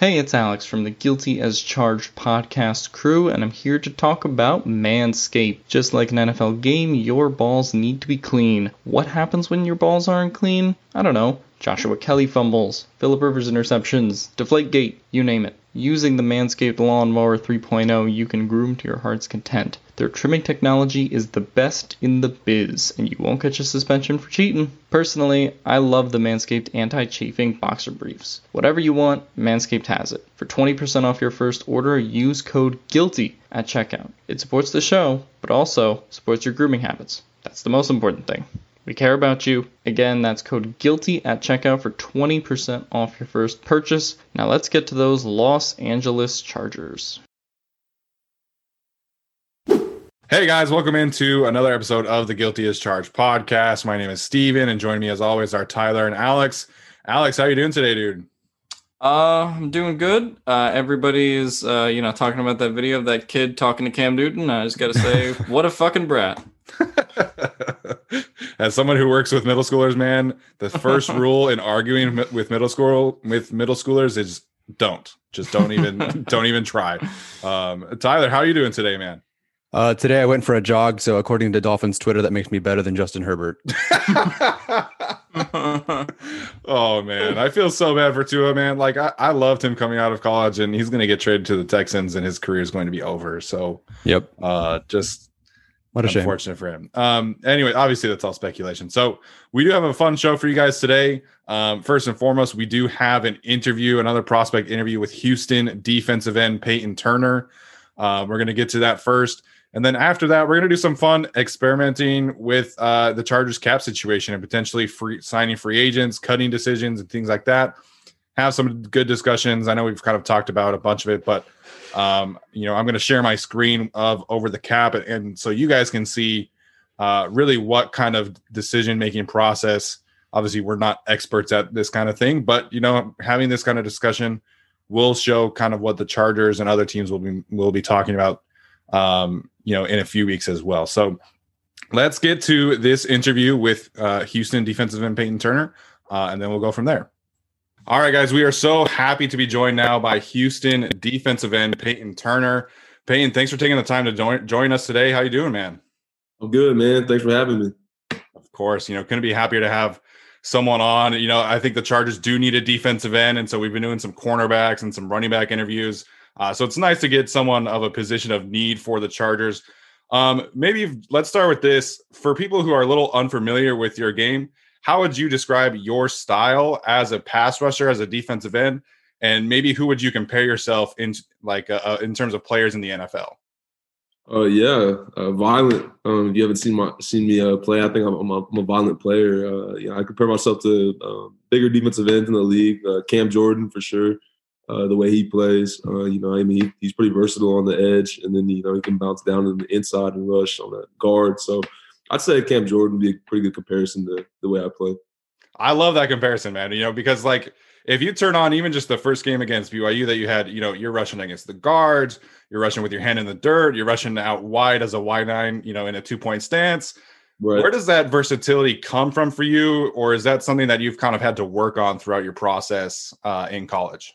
Hey, it's Alex from the Guilty as Charged podcast crew, and I'm here to talk about Manscaped. Just like an NFL game, your balls need to be clean. What happens when your balls aren't clean? I don't know. Joshua Kelley fumbles, Philip Rivers interceptions, Deflategate, you name it. Using the Manscaped Lawnmower 3.0, you can groom to your heart's content. Their trimming technology is the best in the biz, and you won't catch a suspension for cheating. Personally, I love the Manscaped anti chafing boxer briefs. Whatever you want, Manscaped has it. For 20% off your first order, use code GUILTY at checkout. It supports the show, but also supports your grooming habits. That's the most important thing. We care about you. Again, that's code GUILTY at checkout for 20% off your first purchase. Now let's get to those Los Angeles Chargers. Hey guys, welcome into another episode of the Guilty as Charged podcast. My name is Steven, and joining me as always are Tyler and Alex. Alex, how you doing today, dude? Uh, I'm doing good. Uh, everybody is, uh, you know, talking about that video of that kid talking to Cam Newton. I just got to say, what a fucking brat. As someone who works with middle schoolers, man, the first rule in arguing with middle school with middle schoolers is don't. Just don't even don't even try. Um, Tyler, how are you doing today, man? Uh, today I went for a jog, so according to Dolphins Twitter, that makes me better than Justin Herbert. oh man, I feel so bad for Tua, man. Like I, I loved him coming out of college, and he's going to get traded to the Texans, and his career is going to be over. So, yep, uh, just what a unfortunate shame. for him. Um, anyway, obviously that's all speculation. So we do have a fun show for you guys today. Um, first and foremost, we do have an interview, another prospect interview with Houston defensive end Peyton Turner. Uh, we're going to get to that first. And then after that, we're going to do some fun experimenting with uh, the Chargers cap situation and potentially free signing free agents, cutting decisions, and things like that. Have some good discussions. I know we've kind of talked about a bunch of it, but um, you know, I'm going to share my screen of over the cap, and, and so you guys can see uh, really what kind of decision making process. Obviously, we're not experts at this kind of thing, but you know, having this kind of discussion will show kind of what the Chargers and other teams will be will be talking about um, you know, in a few weeks as well. So let's get to this interview with uh, Houston defensive end Peyton Turner, uh, and then we'll go from there. All right, guys, we are so happy to be joined now by Houston defensive end Peyton Turner. Peyton, thanks for taking the time to join, join us today. How you doing, man? I'm good, man. Thanks for having me. Of course, you know, couldn't be happier to have someone on. You know, I think the Chargers do need a defensive end, and so we've been doing some cornerbacks and some running back interviews. Uh, so it's nice to get someone of a position of need for the Chargers. Um, maybe let's start with this. For people who are a little unfamiliar with your game, how would you describe your style as a pass rusher, as a defensive end, and maybe who would you compare yourself in like uh, uh in terms of players in the NFL? Oh uh, yeah, uh, violent. Um, if you haven't seen my seen me uh, play, I think I'm, I'm, a, I'm a violent player. Uh, you know, I compare myself to um, bigger defensive ends in the league. Uh, Cam Jordan for sure. Uh, the way he plays, you know, I mean, he, he's pretty versatile on the edge, and then you know he can bounce down in the inside and rush on that guard. So I'd say Cam Jordan would be a pretty good comparison to the way I play. I love that comparison, man. You know, because like if you turn on even just the first game against BYU that you had, you know, you're rushing against the guards, you're rushing with your hand in the dirt, you're rushing out wide as a wide nine, you know, in a two point stance. Right. Where does that versatility come from for you, or is that something that you've kind of had to work on throughout your process uh, in college?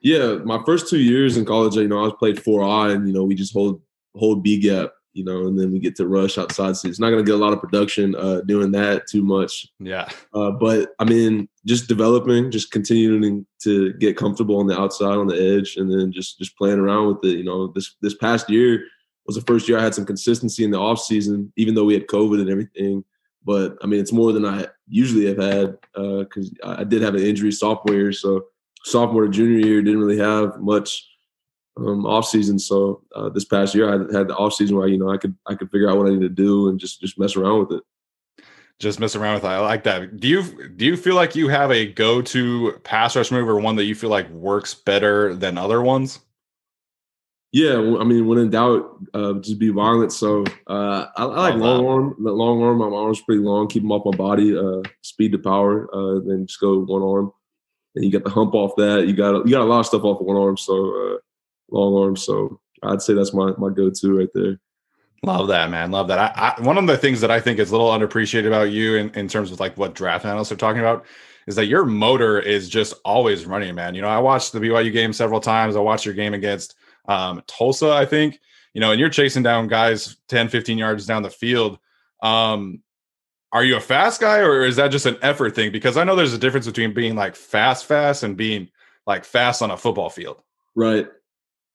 Yeah, my first two years in college, you know, I was played four I, and you know, we just hold hold B gap you know, and then we get to rush outside. So it's not going to get a lot of production uh, doing that too much. Yeah. Uh, but I mean, just developing, just continuing to get comfortable on the outside, on the edge, and then just just playing around with it. You know, this this past year was the first year I had some consistency in the off season, even though we had COVID and everything. But I mean, it's more than I usually have had uh, because uh, I did have an injury sophomore year. So sophomore to junior year didn't really have much um, off season. So uh, this past year, I had the off season where you know I could I could figure out what I need to do and just just mess around with it. Just mess around with it. I like that. Do you do you feel like you have a go to pass rush move or one that you feel like works better than other ones? Yeah, I mean, when in doubt, uh, just be violent. So uh, I, I, like long arm. Long arm, my arm's pretty long. Keep them off my body. Uh, speed to power. Uh, then just go one arm. And you got the hump off that. You got you got a lot of stuff off of one arm. So uh, long arms. So I'd say that's my my go to right there. Love that, man. Love that. I, I, one of the things that I think is a little underappreciated about you in, in terms of like what draft analysts are talking about is that your motor is just always running, man. You know, I watched the BYU game several times. I watched your game against um, Tulsa, I think, you know, and you're chasing down guys 10, 15 yards down the field. Um, are you a fast guy or is that just an effort thing? Because I know there's a difference between being like fast, fast and being like fast on a football field. Right.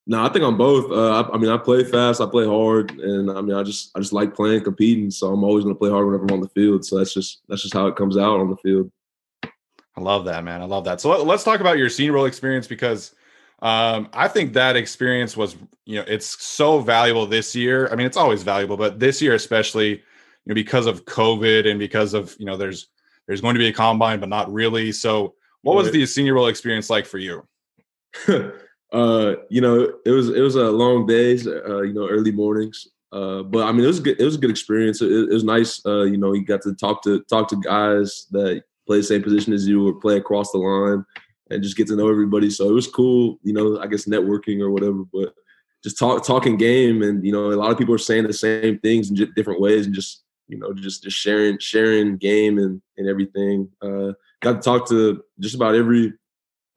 No, I think I'm both. Uh, I, I, mean, I play fast, I play hard, and I mean, I just I just like playing, competing. So I'm always going to play hard whenever I'm on the field. So that's just that's just how it comes out on the field. I love that, man. I love that. So let, us talk about your senior bowl experience because um, I think that experience was, you know, it's so valuable this year. I mean, it's always valuable, but this year especially, you know, because of COVID and because of you know, there's there's going to be a combine, but not really. So, what was the senior bowl experience like for you? uh, you know, it was it was a long days, uh, you know, early mornings. Uh, but I mean, it was good. It was a good experience. It, it was nice. Uh, you know, you got to talk to talk to guys that play the same position as you or play across the line, and just get to know everybody. So it was cool. You know, I guess networking or whatever. But just talk talking game, and you know, a lot of people are saying the same things in different ways, and just you know, just just sharing sharing game and and everything. Uh, got to talk to just about every,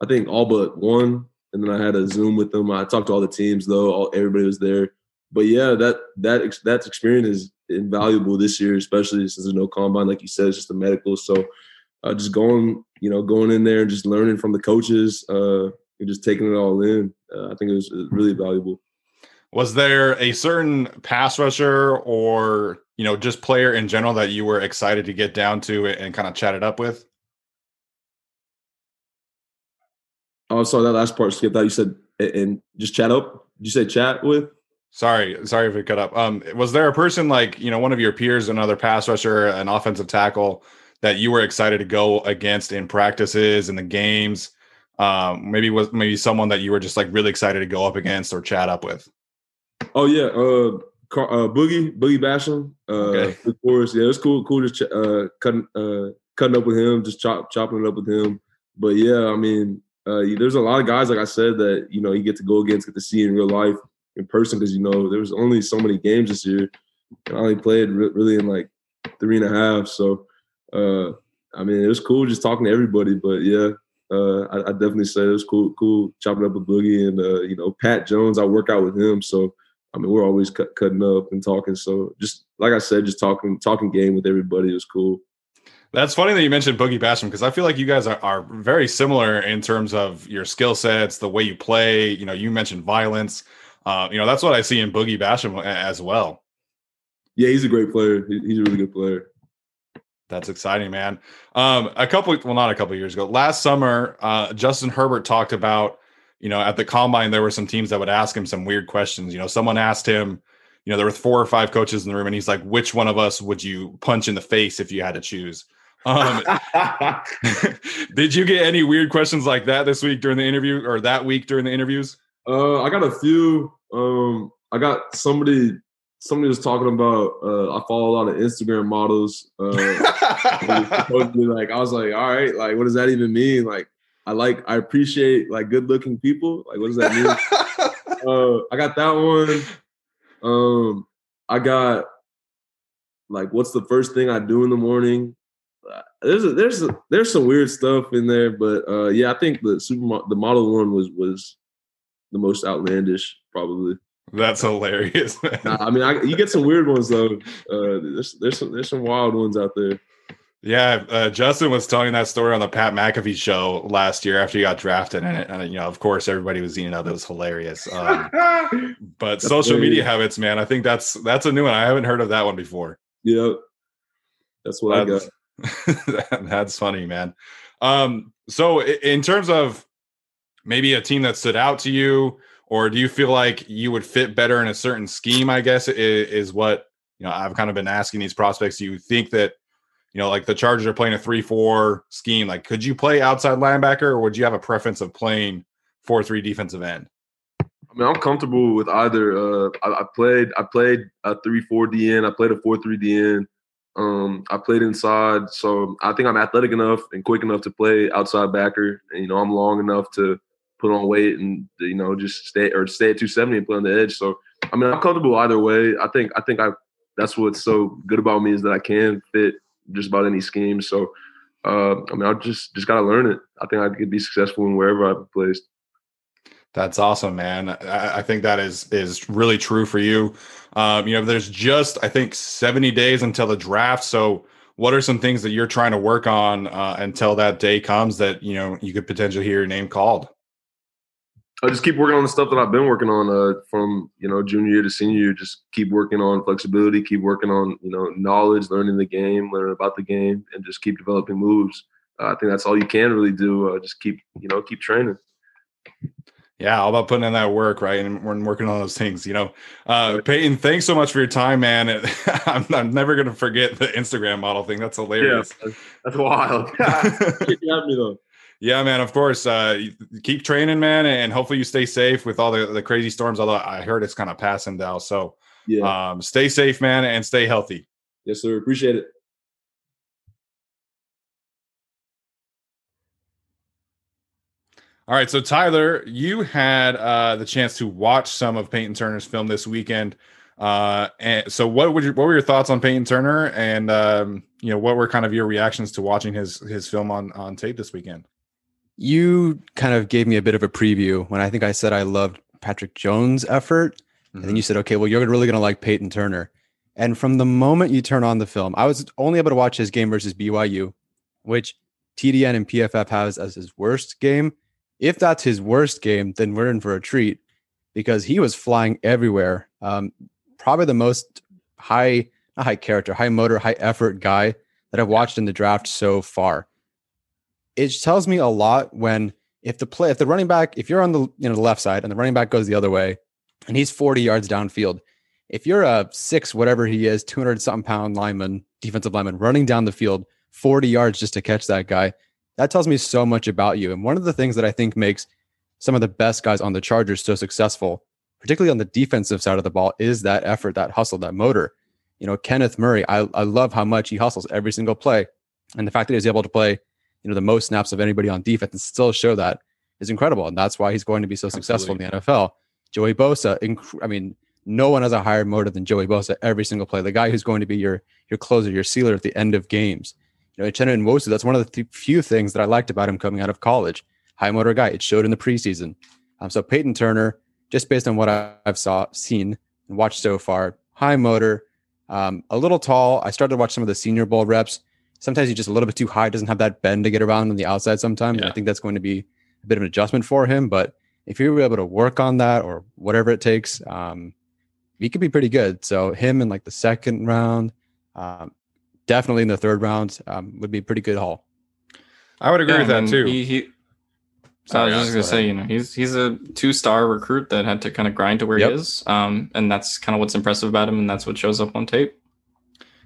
I think all but one and then I had a Zoom with them. I talked to all the teams though. All, everybody was there. But yeah, that that that experience is invaluable this year, especially since there's no combine, like you said, it's just the medical. So uh, just going, you know, going in there and just learning from the coaches uh, and just taking it all in. Uh, I think it was really valuable. Was there a certain pass rusher or you know just player in general that you were excited to get down to and kind of chat it up with? Oh, sorry, that last part skipped out. You said and just chat up. Did you say chat with? Sorry, sorry if it cut up. Um, was there a person like you know one of your peers, another pass rusher, an offensive tackle that you were excited to go against in practices in the games? Um, maybe was maybe someone that you were just like really excited to go up against or chat up with. Oh yeah, uh, uh Boogie Boogie Basham. Uh, okay. of course, yeah, it was cool. Cool just uh, cutting uh, cutting up with him, just chop chopping it up with him. But yeah, I mean, uh, there's a lot of guys, like I said, that you know you get to go against, get to see in real life, in person, because you know there was only so many games this year. I only played re- really in like three and a half, so uh, I mean it was cool just talking to everybody. But yeah, uh, I, I, definitely say it was cool, cool chopping up a Boogie and uh, you know Pat Jones. I work out with him, so I mean we're always cut, cutting up and talking. So just like I said, just talking talking game with everybody was cool. That's funny that you mentioned Boogie Basham because I feel like you guys are, are very similar in terms of your skill sets, the way you play. You know, you mentioned violence. Uh, you know, that's what I see in Boogie Basham as well. Yeah, he's a great player. He's a really good player. That's exciting, man. Um, a couple, well, not a couple years ago, last summer, uh, Justin Herbert talked about, you know, at the combine, there were some teams that would ask him some weird questions. You know, someone asked him, you know, there were four or five coaches in the room, and he's like, which one of us would you punch in the face if you had to choose? Um, did you get any weird questions like that this week during the interview or that week during the interviews? Uh, I got a few. Um, I got somebody. Somebody was talking about. Uh, I follow a lot of Instagram models. Uh, like I was like, all right, like what does that even mean? Like I like I appreciate like good looking people. Like what does that mean? uh, I got that one. Um, I got like what's the first thing I do in the morning? Uh, there's a, there's a, there's some weird stuff in there, but uh, yeah, I think the super the model one was was the most outlandish probably. That's hilarious. Nah, I mean, I, you get some weird ones though. Uh, there's there's some there's some wild ones out there. Yeah, uh, Justin was telling that story on the Pat McAfee show last year after he got drafted, and, and you know, of course, everybody was eating up. It was hilarious. Um, but that's social hilarious. media habits, man, I think that's that's a new one. I haven't heard of that one before. Yep, that's what that's, I got. that's funny, man. Um, so in terms of maybe a team that stood out to you, or do you feel like you would fit better in a certain scheme? I guess is, what you know. I've kind of been asking these prospects. Do you think that you know, like the Chargers are playing a three-four scheme. Like, could you play outside linebacker, or would you have a preference of playing four-three defensive end? I mean, I'm comfortable with either. Uh, I, I played, I played a three-four DN. I played a four-three DN. Um, I played inside, so I think I'm athletic enough and quick enough to play outside backer. And you know, I'm long enough to put on weight and you know just stay or stay at 270 and play on the edge. So I mean, I'm comfortable either way. I think I think I that's what's so good about me is that I can fit just about any scheme. So uh, I mean, I just just gotta learn it. I think I could be successful in wherever I'm placed. That's awesome, man. I, I, think that is is really true for you. Um, you know, there's just I think 70 days until the draft. So, what are some things that you're trying to work on uh, until that day comes that you know you could potentially hear your name called? I just keep working on the stuff that I've been working on uh, from you know junior year to senior year. Just keep working on flexibility, keep working on you know knowledge, learning the game, learning about the game, and just keep developing moves. Uh, I think that's all you can really do. Uh, just keep you know keep training. Yeah, all about putting in that work, right? And we're working on those things, you know. Uh, Peyton, thanks so much for your time, man. I'm, I'm never going to forget the Instagram model thing. That's hilarious. Yeah, that's wild. you have me though. Yeah, man. Of course. Uh, keep training, man, and hopefully you stay safe with all the, the crazy storms. Although I heard it's kind of passing now, so yeah. Um, stay safe, man, and stay healthy. Yes, sir. Appreciate it. All right, so Tyler, you had uh, the chance to watch some of Peyton Turner's film this weekend. Uh, and so, what would you, what were your thoughts on Peyton Turner, and um, you know, what were kind of your reactions to watching his his film on on tape this weekend? you kind of gave me a bit of a preview when I think I said I loved Patrick Jones' effort. Mm-hmm. And then you said, okay, well, you're really going to like Peyton Turner. And from the moment you turn on the film, I was only able to watch his game versus BYU, which TDN and PFF has as his worst game. If that's his worst game, then we're in for a treat because he was flying everywhere. Um, probably the most high, not high character, high motor, high effort guy that I've watched in the draft so far it tells me a lot when if the play if the running back if you're on the you know the left side and the running back goes the other way and he's 40 yards downfield if you're a six whatever he is 200 something pound lineman defensive lineman running down the field 40 yards just to catch that guy that tells me so much about you and one of the things that i think makes some of the best guys on the chargers so successful particularly on the defensive side of the ball is that effort that hustle that motor you know kenneth murray i, I love how much he hustles every single play and the fact that he's able to play you know the most snaps of anybody on defense and still show that is incredible, and that's why he's going to be so successful in the NFL. Joey Bosa, inc- I mean, no one has a higher motor than Joey Bosa every single play. The guy who's going to be your your closer, your sealer at the end of games. You know, Uchenna Nwosu, that's one of the th- few things that I liked about him coming out of college. High motor guy. It showed in the preseason. Um, so Peyton Turner, just based on what I've saw seen and watched so far, high motor, um, a little tall. I started to watch some of the Senior Bowl reps sometimes he's just a little bit too high, doesn't have that bend to get around on the outside sometimes. Yeah. I think that's going to be a bit of an adjustment for him. But if you're able to work on that or whatever it takes, um, he could be pretty good. So him in like the second round, um, definitely in the third round um, would be a pretty good haul. I would agree Yeah, with that too. He, he, Sorry, I was just gonna go say, you know, he's he's a two star recruit that had to kind of grind to where Yep. he is, um, and that's kind of what's impressive about him, and that's what shows up on tape.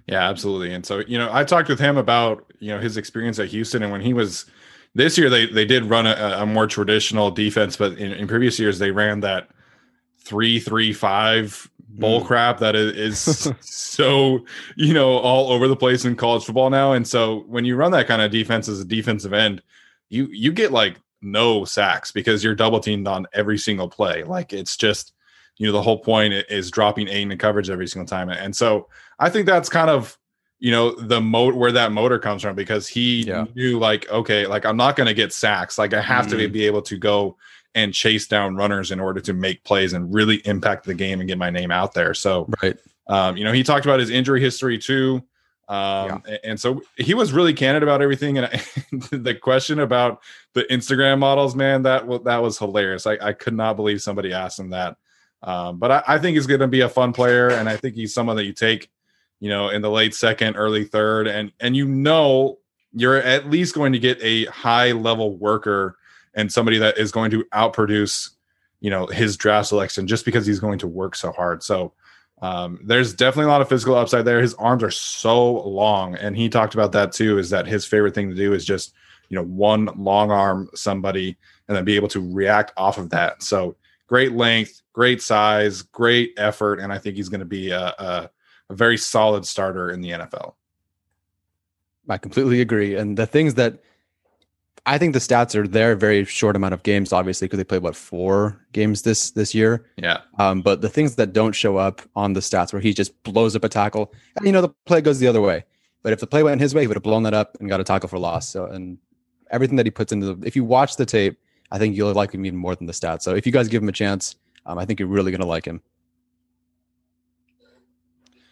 Yeah, absolutely. And so, you know, I talked with him about, you know, his experience at Houston and when he was this year they they did run a, a more traditional defense, but in, in previous years they ran that three three five bull Mm. crap that is, is so, you know, all over the place in college football now. And so when you run that kind of defense as a defensive end, you you get like no sacks because you're double teamed on every single play. Like it's just, you know, the whole point is dropping eight in coverage every single time. And so I think that's kind of you know the mode where that motor comes from because he Yeah. knew like okay like I'm not going to get sacks like I have to be able to go and chase down runners in order to make plays and really impact the game and get my name out there. So Right. um, you know he talked about his injury history too. Um, a- and so he was really candid about everything. And I, the question about the Instagram models, man, that wa- that was hilarious. I, I could not believe somebody asked him that. Um, but I, I think he's going to be a fun player, and I think he's someone that you take, you know, in the late second, early third, and and you know you're at least going to get a high level worker and somebody that is going to outproduce, you know, his draft selection just because he's going to work so hard. So um, there's definitely a lot of physical upside there. His arms are so long, and he talked about that too. Is that his favorite thing to do is just you know one long arm somebody and then be able to react off of that. So great length, great size, great effort, and I think he's going to be a, a, a very solid starter in the NFL. I completely agree. And the things that I think the stats are there, very short amount of games, obviously, because they played what four games this this year. Yeah, Um, but the things that don't show up on the stats where he just blows up a tackle, and you know the play goes the other way. But if the play went his way, he would have blown that up and got a tackle for loss. So and everything that he puts into the if you watch the tape, I think you'll like him even more than the stats. So if you guys give him a chance, um, I think you're really gonna like him.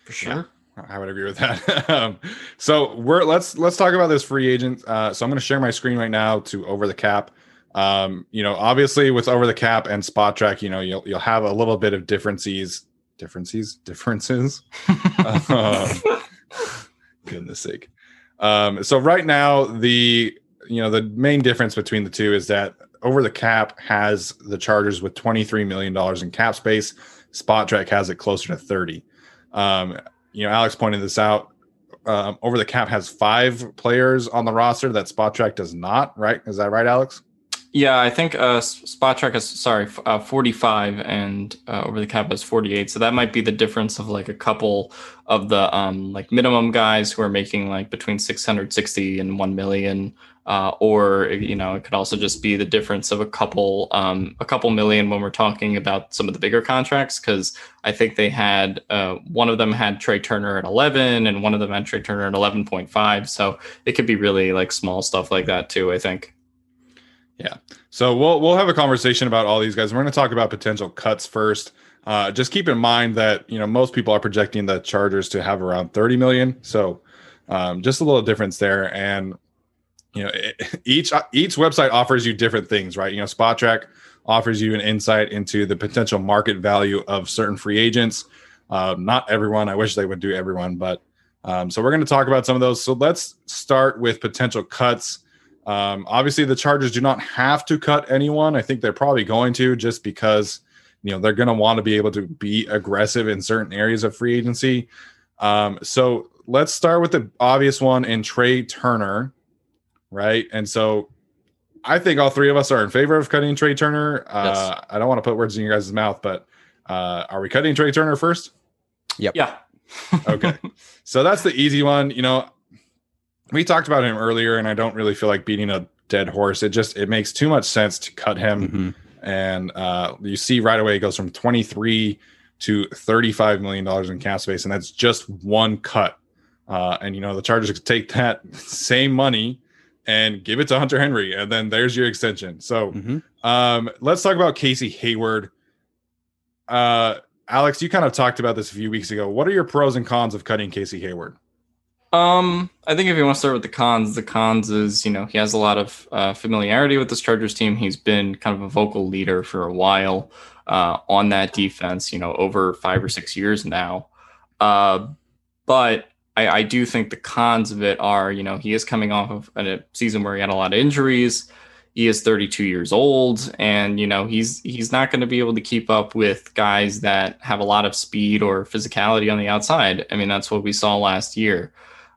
For sure. I would agree with that. um, so we're let's let's talk about this free agent. Uh, so I'm going to share my screen right now to over the cap. Um, you know, obviously with over the cap and Spotrac, you know, you'll you'll have a little bit of differences, differences, differences. Um, goodness sake. Um, so right now, the you know the main difference between the two is that over the cap has the Chargers with 23 million dollars in cap space. Spotrac has it closer to 30. Um, you know, Alex pointed this out. Um, over the cap has five players on the roster that Spotrac does not. Right? Is that right, Alex? Yeah, I think uh, Spotrac is sorry, uh, 45, and uh, over the cap is 48. So that might be the difference of like a couple of the um like minimum guys who are making like between 660 and 1 million. Uh, or you know, it could also just be the difference of a couple um a couple million when we're talking about some of the bigger contracts because I think they had uh, one of them had Trai Turner at 11 and one of them had Trai Turner at 11.5. So it could be really like small stuff like that too. I think. So we'll we'll have a conversation about all these guys. We're going to talk about potential cuts first. Uh, just keep in mind that you know most people are projecting the Chargers to have around 30 million. So um, just a little difference there. And you know it, each each website offers you different things, right? You know, Spotrac offers you an insight into the potential market value of certain free agents. Uh, not everyone. I wish they would do everyone, but um, so we're going to talk about some of those. So let's start with potential cuts. Um, obviously, the Chargers do not have to cut anyone. I think they're probably going to just because you know they're going to want to be able to be aggressive in certain areas of free agency. Um, so let's start with the obvious one in Trai Turner, right? And so I think all three of us are in favor of cutting Trai Turner. Uh, I don't want to put words in your guys' mouth, but uh, are we cutting Trai Turner first? Yep. Yeah. Okay. so that's the easy one. You know, we talked about him earlier, and I don't really feel like beating a dead horse. It just it makes too much sense to cut him. Mhm. And uh, you see right away it goes from 23 to 35 million dollars in cap space, and that's just one cut. Uh, and you know the Chargers could take that same money and give it to Hunter Henry, and then there's your extension. So Mhm. um, let's talk about Casey Hayward. Uh, Alex, you kind of talked about this a few weeks ago. What are your pros and cons of cutting Casey Hayward? Um, I think if you want to start with the cons, the cons is you know he has a lot of uh, familiarity with this Chargers team. He's been kind of a vocal leader for a while. uh, on that defense, you know, over five or six years now. Uh, but I, I, do think the cons of it are, you know, he is coming off of a season where he had a lot of injuries. He is 32 years old, and you know he's he's not going to be able to keep up with guys that have a lot of speed or physicality on the outside. I mean, that's what we saw last year.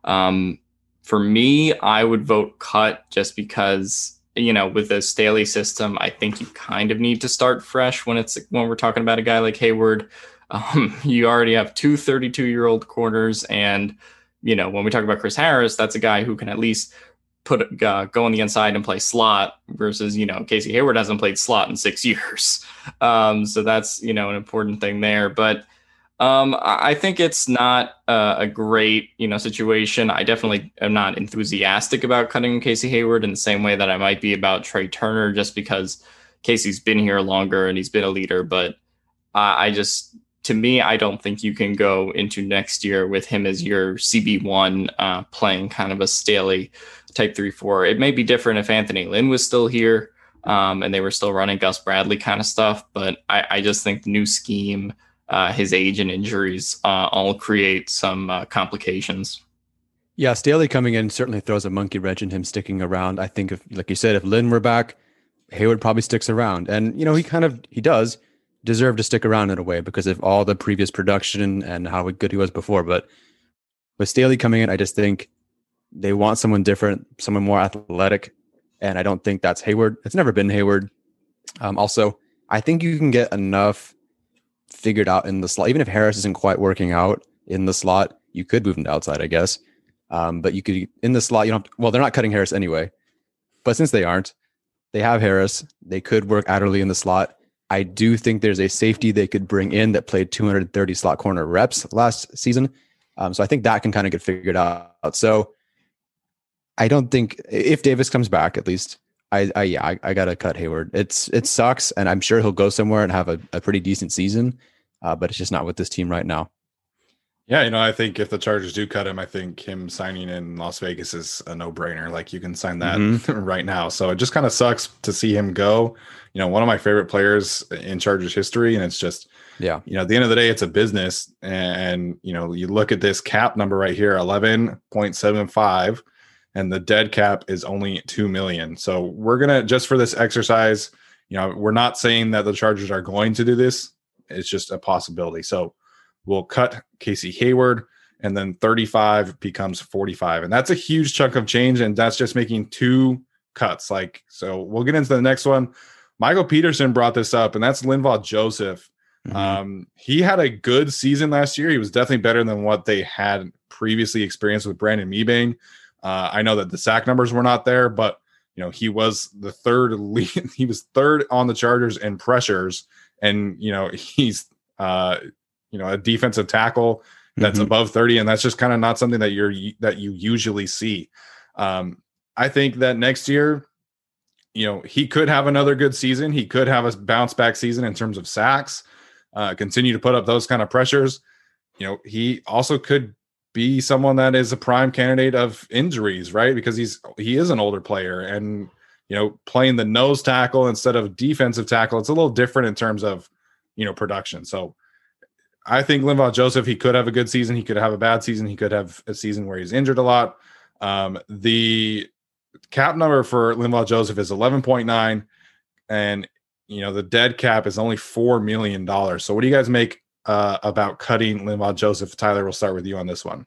Um, for me, I would vote cut just because you know with the Staley system, I think you kind of need to start fresh when it's when we're talking about a guy like Hayward. Um, you already have two 32 year old corners. And, you know, when we talk about Chris Harris, that's a guy who can at least put uh, go on the inside and play slot versus, you know, Casey Hayward hasn't played slot in six years. Um, so that's, you know, an important thing there. But um, I think it's not uh, a great, you know, situation. I definitely am not enthusiastic about cutting Casey Hayward in the same way that I might be about Trai Turner, just because Casey's been here longer and he's been a leader. But I just to me, I don't think you can go into next year with him as your CB1 uh, playing kind of a Staley type 3 4. It may be different if Anthony Lynn was still here um, and they were still running Gus Bradley kind of stuff, but I, I just think the new scheme, uh, his age and injuries uh, all create some uh, complications. Yeah, Staley coming in certainly throws a monkey wrench in him sticking around. I think if, like you said, if Lynn were back, Hayward probably sticks around, and you know he kind of he does deserve to stick around in a way because of all the previous production and how good he was before. But with Staley coming in, I just think they want someone different, someone more athletic. And I don't think that's Hayward. It's never been Hayward. Um, also, I think you can get enough figured out in the slot. Even if Harris isn't quite working out in the slot, you could move him to outside, I guess. Um, but you could in the slot, you don't. Well, they're not cutting Harris anyway. But since they aren't, they have Harris. They could work Adderley in the slot. I do think there's a safety they could bring in that played 230 slot corner reps last season. Um, so I think that can kind of get figured out. So I don't think if Davis comes back, at least I, I yeah, I, I, gotta cut Hayward. It's it sucks, and I'm sure he'll go somewhere and have a, a pretty decent season. Uh, but it's just not with this team right now. Yeah, you know, I think if the Chargers do cut him, I think him signing in Las Vegas is a no brainer. Like you can sign that mm-hmm. right now. So it just kind of sucks to see him go. You know, one of my favorite players in Chargers history. And it's just, yeah, you know, at the end of the day, it's a business. And, you know, you look at this cap number right here 11.75, and the dead cap is only 2 million. So we're going to, just for this exercise, you know, we're not saying that the Chargers are going to do this. It's just a possibility. So, we'll cut Casey Hayward, and then 35 becomes 45. And that's a huge chunk of change. And that's just making two cuts. Like, so we'll get into the next one. Michael Peterson brought this up, and that's Linval Joseph. Mm-hmm. Um, he had a good season last year. He was definitely better than what they had previously experienced with Brandon Mebane. Uh, I know that the sack numbers were not there, but you know he was the third lead. He was third on the Chargers in pressures, and you know he's uh, you know a defensive tackle that's mm-hmm. above 30 and that's just kind of not something that you're that you usually see um i think that next year you know he could have another good season he could have a bounce back season in terms of sacks uh continue to put up those kind of pressures you know he also could be someone that is a prime candidate of injuries right because he's he is an older player and you know playing the nose tackle instead of defensive tackle it's a little different in terms of you know production so I think Linval Joseph, he could have a good season. He could have a bad season. He could have a season where he's injured a lot. Um, the cap number for Linval Joseph is 11.9, and you know the dead cap is only four million dollars. So, what do you guys make uh, about cutting Linval Joseph? Tyler, we'll start with you on this one.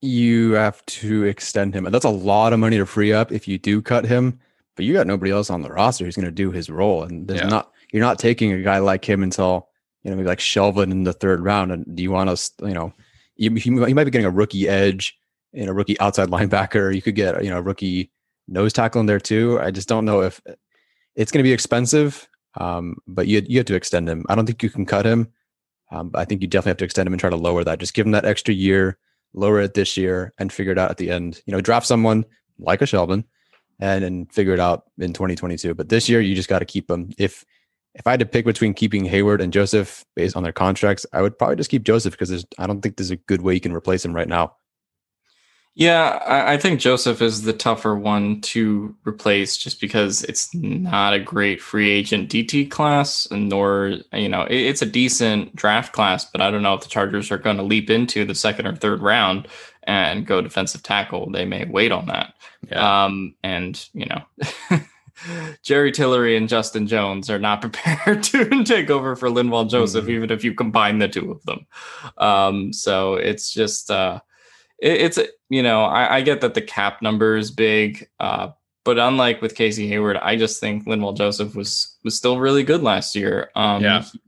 You have to extend him, and that's a lot of money to free up if you do cut him. But you got nobody else on the roster who's going to do his role, and there's yeah. not. You're not taking a guy like him until you know, maybe like Shelvin in the third round. And do you want us, you know, you, you, might be getting a rookie edge and a rookie outside linebacker. You could get, you know, a rookie nose tackle in there too. I just don't know if it's going to be expensive, um, but you, you have to extend him. I don't think you can cut him. Um, I think you definitely have to extend him and try to lower that. Just give him that extra year, lower it this year, and figure it out at the end. You know, draft someone like a Shelvin and and figure it out in 2022. But this year, you just got to keep them. If if I had to pick between keeping Hayward and Joseph based on their contracts, I would probably just keep Joseph because I don't think there's a good way you can replace him right now. Yeah, I, I think Joseph is the tougher one to replace just because it's not a great free agent DT class, nor, you know, it, it's a decent draft class, but I don't know if the Chargers are going to leap into the second or third round and go defensive tackle. They may wait on that. Yeah. Um, and, you know, Jerry Tillery and Justin Jones are not prepared to take over for Linval Joseph, Mhm. even if you combine the two of them. Um, so it's just, uh, it, it's you know I, I get that the cap number is big, uh, but unlike with Casey Hayward, I just think Linval Joseph was was still really good last year. Um, Yeah. he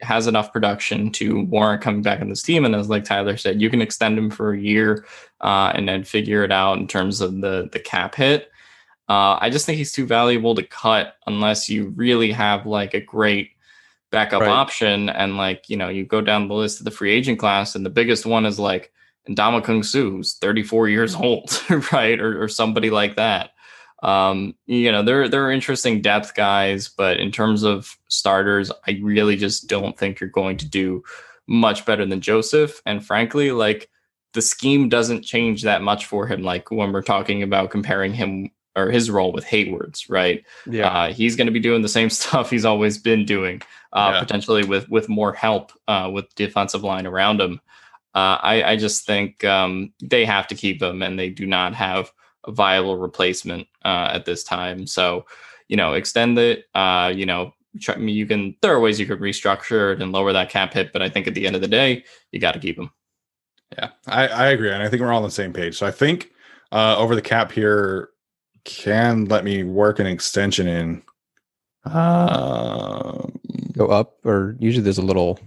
has enough production to warrant coming back in this team, and as like Tyler said, you can extend him for a year uh, and then figure it out in terms of the the cap hit. Uh, I just think he's too valuable to cut unless you really have like a great backup Right. option. And like, you know, you go down the list of the free agent class, and the biggest one is like Ndamukong Suh, who's 34 years old, right? Or, or somebody like that. Um, you know, there are interesting depth guys, but in terms of starters, I really just don't think you're going to do much better than Joseph. And frankly, like the scheme doesn't change that much for him. Like when we're talking about comparing him or his role with Hayward's, right? Yeah. Uh, he's going to be doing the same stuff he's always been doing, uh, Yeah. potentially with with more help uh, with defensive line around him. Uh, I, I just think um, they have to keep him, and they do not have a viable replacement uh, at this time. So, you know, extend it. Uh, you know, try, I mean, you can there are ways you could restructure it and lower that cap hit, but I think at the end of the day, you got to keep him. Yeah, I, I agree, and I think we're all on the same page. So I think uh, over the cap here can let me work an extension in. Um, Go up, or usually there's a little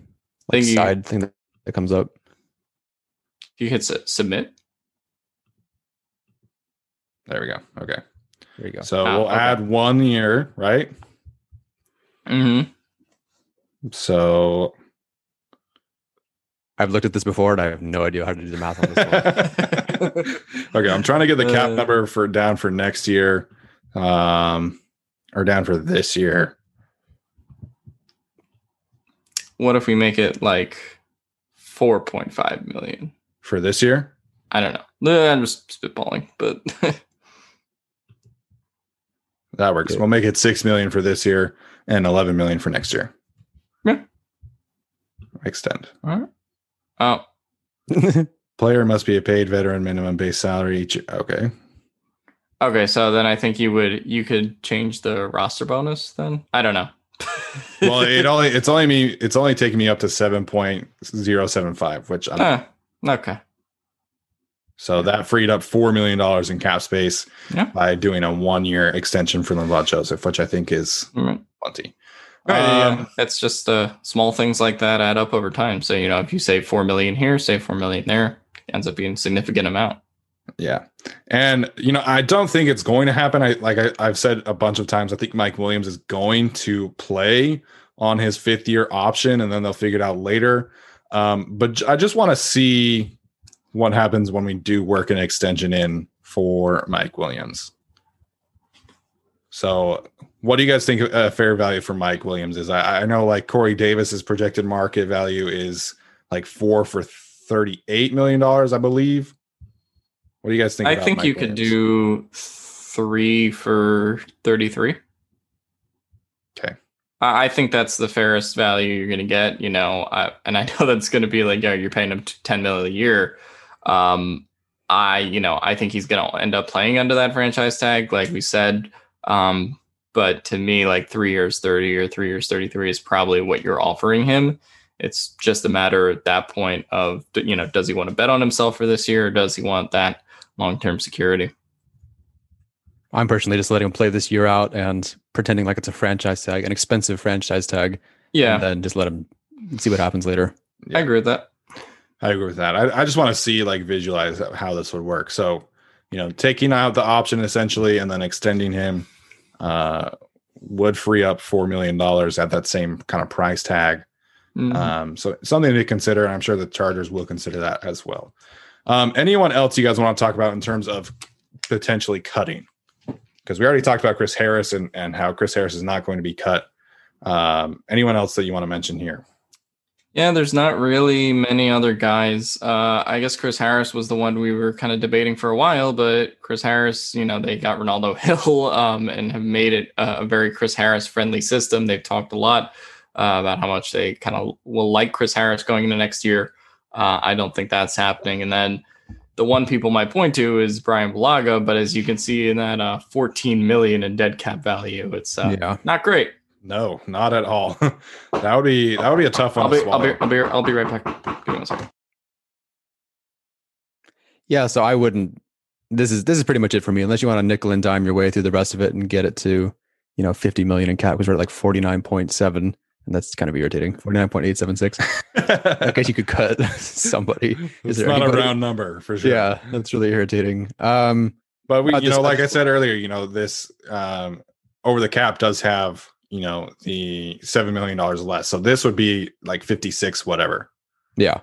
like, Think you- side thing that, that comes up. You hit su- submit. there we go. Okay, There you go. so Ah, we'll okay. add one year, right? Mm-hmm. So I've looked at this before and I have no idea how to do the math on this one. okay, I'm trying to get the cap Uh, number for down for next year, um, or down for this year. What if we make it like four point five million? For this year, I don't know. I'm just spitballing, but that works. We'll make it six million for this year and eleven million for next year. Yeah. Extend. All right. Oh, Player must be a paid veteran minimum base salary each. Okay. okay. So then I think you would you could change the roster bonus. Then I don't know. Well, it only it's only me it's only taking me up to seven point zero seven five, which I'm, Ah, okay. so that freed up four million dollars in cap space Yeah. by doing a one year extension for Linval Joseph, which I think is Right. plenty. Right, Um, yeah. It's just uh, small things like that add up over time. So you know, if you save four million here, save four million there, it ends up being a significant amount. Yeah. And you know, I don't think it's going to happen. I like I, I've said a bunch of times, I think Mike Williams is going to play on his fifth year option and then they'll figure it out later. Um, but I just want to see what happens when we do work an extension in for Mike Williams. So what do you guys think a fair value for Mike Williams is? I, I know like Corey Davis's projected market value is like four for $38 million, I believe. What do you guys think? I think Mike you could do three for thirty-three. Okay. I think that's the fairest value you're going to get, you know, I, and I know that's going to be like, yeah, you're paying him 10 million a year. Um, I, you know, I think he's going to end up playing under that franchise tag, like we said. Um, but to me, like three years 30 or three years 33 is probably what you're offering him. It's just a matter at that point of, you know, does he want to bet on himself for this year or does he want that long term security? I'm personally just letting him play this year out and pretending like it's a franchise tag, an expensive franchise tag. Yeah, And then just let him see what happens later. I agree with that. I agree with that. I, I just want to see like visualize how this would work. So, you know, taking out the option essentially and then extending him uh, would free up four million dollars at that same kind of price tag. Mhm. Um, so something to consider. And I'm sure the Chargers will consider that as well. Um, anyone else you guys want to talk about in terms of potentially cutting? Because we already talked about Chris Harris and, and how Chris Harris is not going to be cut. Um, anyone else that you want to mention here? Yeah, there's not really many other guys. Uh, I guess Chris Harris was the one we were kind of debating for a while, but Chris Harris, you know, they got Renaldo Hill um, and have made it a very Chris Harris friendly system. They've talked a lot uh, about how much they kind of will like Chris Harris going into next year. Uh, I don't think that's happening. And then the one people might point to is Bryan Bulaga, but as you can see in that uh, 14 million in dead cap value, it's uh, Yeah. not great. No, not at all. that would be that would be a tough one I'll to be, I'll be, I'll be, I'll be right back. Give me one second. Yeah, so I wouldn't. This is this is pretty much it for me. Unless you want to nickel and dime your way through the rest of it and get it to, you know, fifty million in cap because we're at like forty nine point seven, and that's kind of irritating. Forty nine point eight seven six. I guess you could cut somebody. it's Is there not anybody- a round number for sure. Yeah, that's really irritating. Um, But we, you know, like I said earlier, you know, this um, over the cap does have, you know, the seven million dollars less. So this would be like fifty six, whatever. yeah,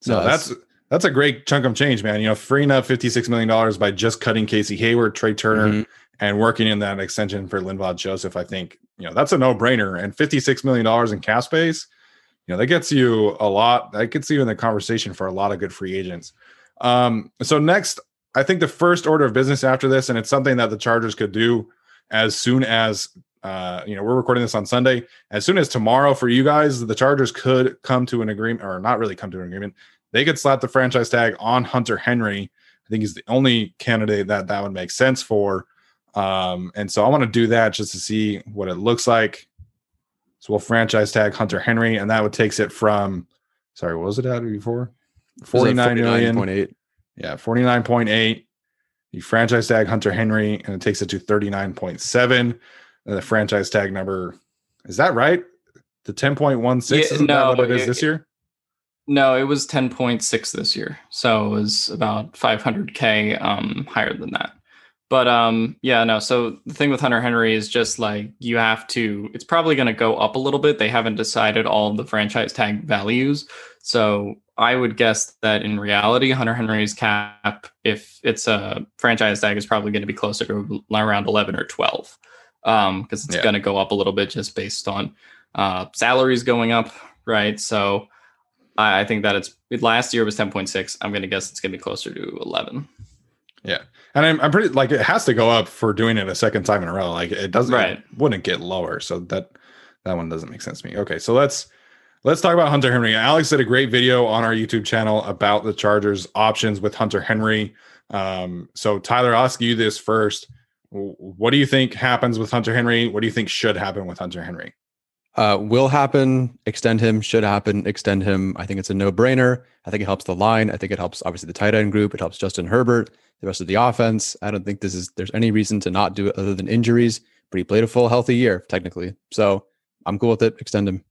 So No, that's that's a great chunk of change, man. You know, freeing up fifty six million dollars by just cutting Casey Hayward, Trai Turner, Mhm. and working in that extension for Linval Joseph. I think you know that's a no brainer. And fifty six million dollars in cap space, you know, that gets you a lot. That gets you in the conversation for a lot of good free agents. Um, so next, I think the first order of business after this, and it's something that the Chargers could do as soon as uh, you know, we're recording this on Sunday. As soon as tomorrow for you guys, the Chargers could come to an agreement, or not really come to an agreement. They could slap the franchise tag on Hunter Henry. I think he's the only candidate that that would make sense for. Um, and so I want to do that just to see what it looks like. So we'll franchise tag Hunter Henry, and that would takes it from sorry, what was it at before? It 49 million. 49.8. Yeah, 49.8. You franchise tag Hunter Henry, and it takes it to 39.7. And the franchise tag number is that right? The 10.16 Yeah, isn't no, that what it is it- this year? No, it was 10.6 this year. So it was about 500K um, higher than that. But um, yeah, no. So the thing with Hunter Henry is just like you have to, it's probably going to go up a little bit. They haven't decided all the franchise tag values. So I would guess that in reality, Hunter Henry's cap, if it's a franchise tag, is probably going to be closer to around 11 or 12 because it's Yeah. going to go up a little bit just based on uh, salaries going up, right? So I, I think that it's it, last year was 10.6. I'm going to guess it's going to be closer to 11. And I'm, I'm pretty like it has to go up for doing it a second time in a row. Like it doesn't, Right. it wouldn't get lower. So that that one doesn't make sense to me. Okay, so let's let's talk about Hunter Henry. Alex did a great video on our YouTube channel about the Chargers options with Hunter Henry. Um, so Tyler, I'll ask you this first. What do you think happens with Hunter Henry? What do you think should happen with Hunter Henry? Uh, will happen. Extend him. Should happen. Extend him. I think it's a no brainer. I think it helps the line. I think it helps obviously the tight end group. It helps Justin Herbert, the rest of the offense. I don't think this is there's any reason to not do it other than injuries. But he played a full healthy year technically, so I'm cool with it. Extend him.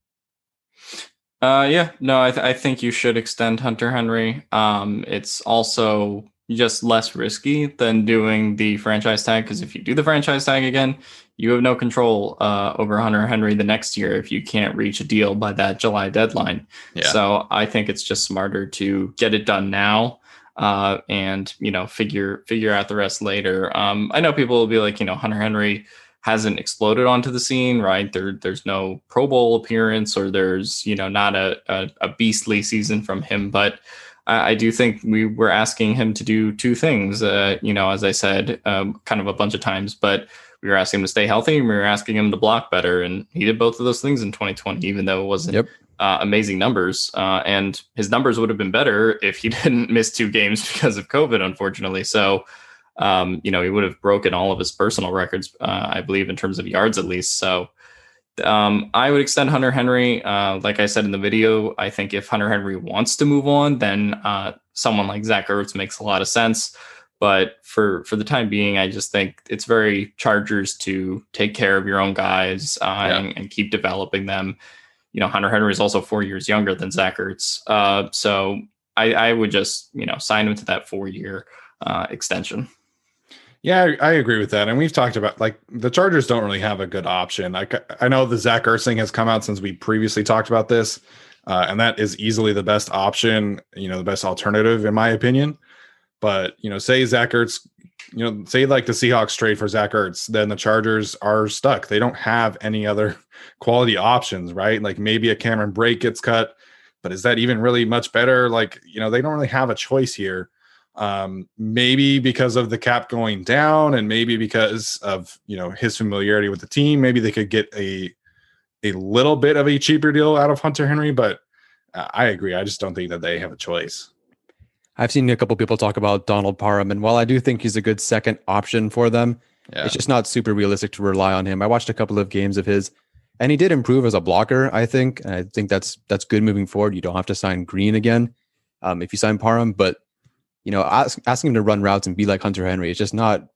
Uh, yeah, no, I, th- I think you should extend Hunter Henry. Um, it's also just less risky than doing the franchise tag because if you do the franchise tag again, you have no control uh, over Hunter Henry the next year if you can't reach a deal by that July deadline. Yeah. So I think it's just smarter to get it done now uh, and you know figure figure out the rest later. Um, I know people will be like, you know, Hunter Henry hasn't exploded onto the scene, right? There, there's no Pro Bowl appearance, or there's you know not a a, a beastly season from him, but. I do think we were asking him to do two things, uh, you know, as I said, um, kind of a bunch of times, but we were asking him to stay healthy and we were asking him to block better. And he did both of those things in 2020, even though it wasn't Yep. Uh, amazing numbers. Uh, and his numbers would have been better if he didn't miss two games because of COVID, unfortunately. So, um, you know, he would have broken all of his personal records, uh, I believe, in terms of yards at least. So, um, I would extend Hunter Henry. Uh, like I said in the video, I think if Hunter Henry wants to move on, then uh, someone like Zach Ertz makes a lot of sense. But for for the time being, I just think it's very Chargers to take care of your own guys uh, Yeah. and, and keep developing them. You know, Hunter Henry is also four years younger than Zach Ertz, uh, so I, I would just you know sign him to that four year uh, extension. Yeah, I, agree with that. And we've talked about like the Chargers don't really have a good option. Like I know the Zach Ertz thing has come out since we previously talked about this, uh, and that is easily the best option. You know, the best alternative in my opinion. But you know, say Zach Ertz you know, say like the Seahawks trade for Zach Ertz, then the Chargers are stuck. They don't have any other quality options, right? Like maybe a Cameron Brate gets cut, but is that even really much better? Like, you know, they don't really have a choice here. Um, maybe because of the cap going down, and maybe because of you know his familiarity with the team, maybe they could get a a little bit of a cheaper deal out of Hunter Henry, but I agree. I just don't think that they have a choice. I've seen a couple people talk about Donald Parham, and while I do think he's a good second option for them, yeah. it's just not super realistic to rely on him. I watched a couple of games of his, and he did improve as a blocker. I think, and I think that's that's good moving forward. You don't have to sign Green again um, if you sign Parham, but you know, ask, asking him to run routes and be like Hunter Henry is just not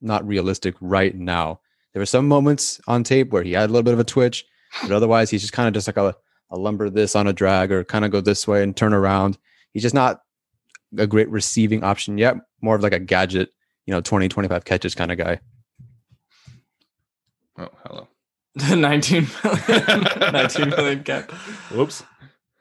not realistic right now. There were some moments on tape where he had a little bit of a twitch, but otherwise he's just kind of just like a, a lumber this on a drag or kind of go this way and turn around. He's just not a great receiving option yet, more of like a gadget, you know, 20, 25 catches kind of guy. Oh, hello. 19 million, 19 million cap. Whoops.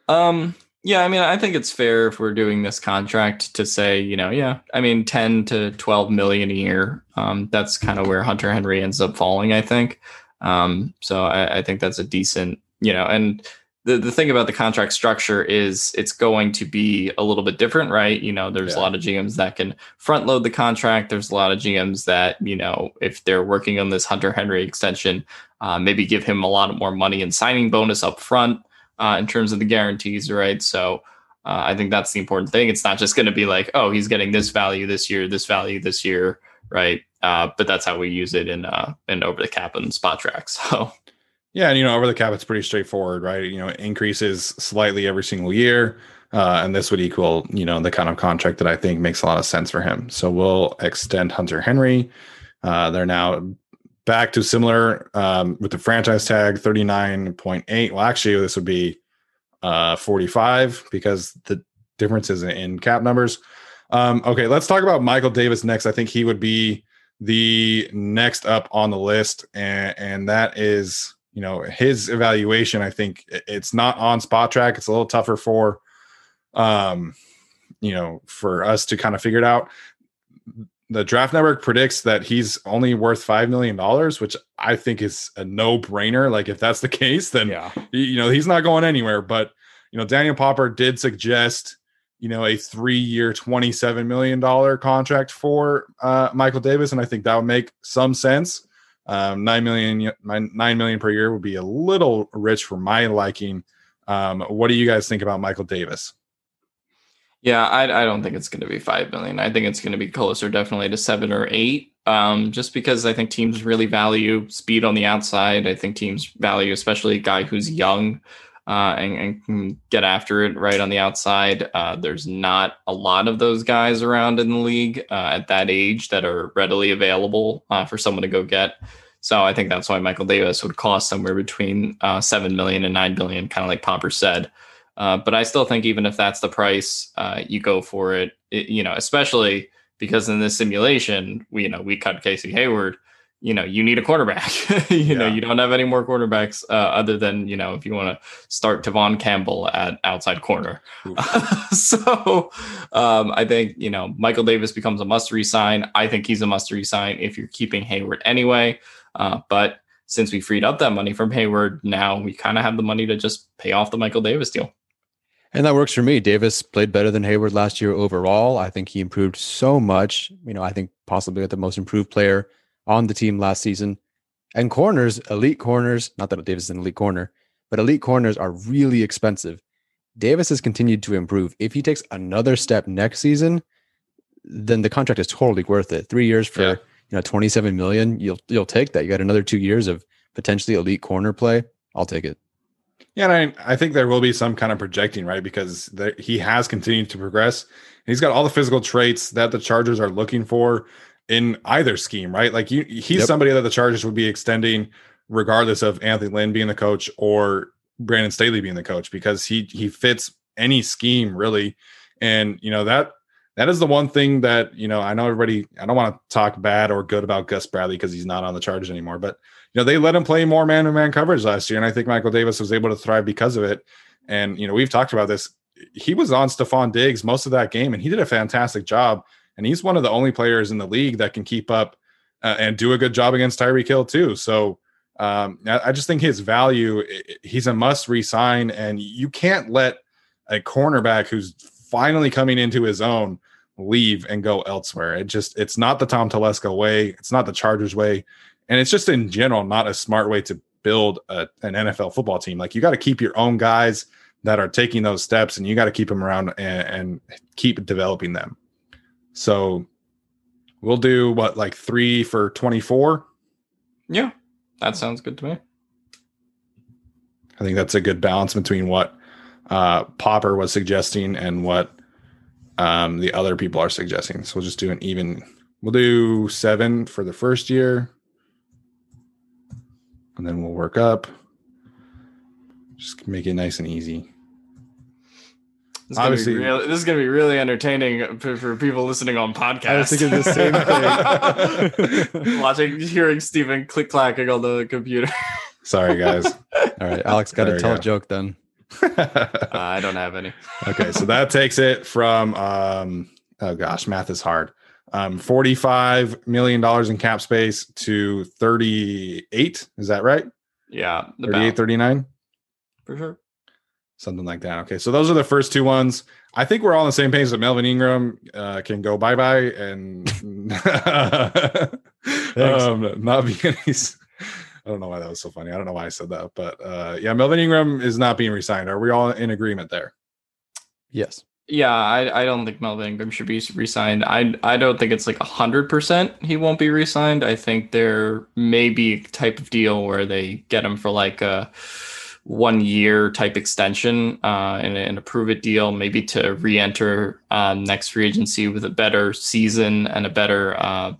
Um, yeah, I mean, I think it's fair if we're doing this contract to say, you know, yeah, I mean, 10 to 12 million a year. Um, that's kind of where Hunter Henry ends up falling, I think. Um, so I, I think that's a decent, you know, and the, the thing about the contract structure is it's going to be a little bit different, right? You know, there's yeah. a lot of GMs that can front load the contract. There's a lot of GMs that, you know, if they're working on this Hunter Henry extension, uh, maybe give him a lot more money and signing bonus up front uh, in terms of the guarantees, right? So uh, I think that's the important thing. It's not just going to be like, oh, he's getting this value this year, this value this year, right? Uh, but that's how we use it in uh, in over the cap and Spotrac. So. Yeah, and you know, over the cap, it's pretty straightforward, right? You know, it increases slightly every single year, uh, and this would equal, you know, the kind of contract that I think makes a lot of sense for him. So we'll extend Hunter Henry. Uh, they're now back to similar um, with the franchise tag 39.8 well actually this would be uh, 45 because the difference is in cap numbers um, okay let's talk about michael davis next i think he would be the next up on the list and, and that is you know his evaluation i think it's not on Spotrac it's a little tougher for um you know for us to kind of figure it out the draft network predicts that he's only worth five million dollars, which I think is a no-brainer. Like if that's the case, then yeah. you know he's not going anywhere. But you know, Daniel Popper did suggest you know a three-year, twenty-seven million dollar contract for uh, Michael Davis, and I think that would make some sense. Um, nine million, nine million per year would be a little rich for my liking. Um, what do you guys think about Michael Davis? Yeah, I, I don't think it's going to be five million. I think it's going to be closer, definitely to seven or eight. Um, just because I think teams really value speed on the outside. I think teams value, especially a guy who's young uh, and, and, can get after it right on the outside. Uh, there's not a lot of those guys around in the league uh, at that age that are readily available uh, for someone to go get. So I think that's why Michael Davis would cost somewhere between uh, seven million and nine billion, kind of like Popper said. Uh, but I still think even if that's the price, you go for it, it, You know, especially because in this simulation, we you know we cut Casey Hayward. You know, you need a quarterback. you yeah. know, you don't have any more quarterbacks uh, other than you know if you want to start Tevaughn Campbell at outside corner. so um, I think you know Michael Davis becomes a must resign. I think he's a must resign if you're keeping Hayward anyway. Uh, but since we freed up that money from Hayward, now we kind of have the money to just pay off the Michael Davis deal. And that works for me. Davis played better than Hayward last year overall. I think he improved so much. You know, I think possibly the most improved player on the team last season. And corners, elite corners, not that Davis is an elite corner, but elite corners are really expensive. Davis has continued to improve. If he takes another step next season, then the contract is totally worth it. Three years for yeah. you know 27 million, you'll you'll take that. You got another two years of potentially elite corner play. I'll take it. Yeah, and I, I think there will be some kind of projecting, right? Because there, he has continued to progress. He's got all the physical traits that the Chargers are looking for in either scheme, right? Like you, he's yep. somebody that the Chargers would be extending regardless of Anthony Lynn being the coach or Brandon Staley being the coach because he he fits any scheme really. And you know that that is the one thing that you know I know everybody I don't want to talk bad or good about Gus Bradley because he's not on the Chargers anymore, but you know, they let him play more man to man coverage last year. And I think Michael Davis was able to thrive because of it. And, you know, we've talked about this. He was on Stefon Diggs most of that game, and he did a fantastic job. And he's one of the only players in the league that can keep up uh, and do a good job against Tyreek Hill too. So um, I, I just think his value, he's a must resign, and you can't let a cornerback who's finally coming into his own leave and go elsewhere. It just it's not the Tom Telesco way, it's not the Chargers way, and it's just in general not a smart way to build a, an NFL football team. Like you got to keep your own guys that are taking those steps, and you got to keep them around and, and keep developing them. So we'll do what like three for twenty four. Yeah, that sounds good to me. I think that's a good balance between what uh, Popper was suggesting and what um, the other people are suggesting. So we'll just do an even. We'll do seven for the first year, and then we'll work up. Just make it nice and easy. This is, Obviously, real, this is gonna be really entertaining for, for people listening on podcasts. I was thinking the same thing. Watching, hearing Stephen click clacking on the computer. Sorry, guys. All right, Alex, got to tell go. a joke then. uh, I don't have any. okay, so that takes it from um, oh gosh, math is hard. Um, $45 million in cap space to 38. Is that right? Yeah. 38, 39? For sure. Something like that. Okay. So those are the first two ones. I think we're all on the same page that Melvin Ingram uh, can go bye bye and um, not be any I don't know why that was so funny. I don't know why I said that, but uh, yeah, Melvin Ingram is not being resigned. Are we all in agreement there? Yes. Yeah, I, I don't think Melvin Ingram should be resigned. I I don't think it's like a hundred percent he won't be resigned. I think there may be a type of deal where they get him for like a one year type extension uh, and, and a deal, maybe to re-enter um, next free agency with a better season and a better uh,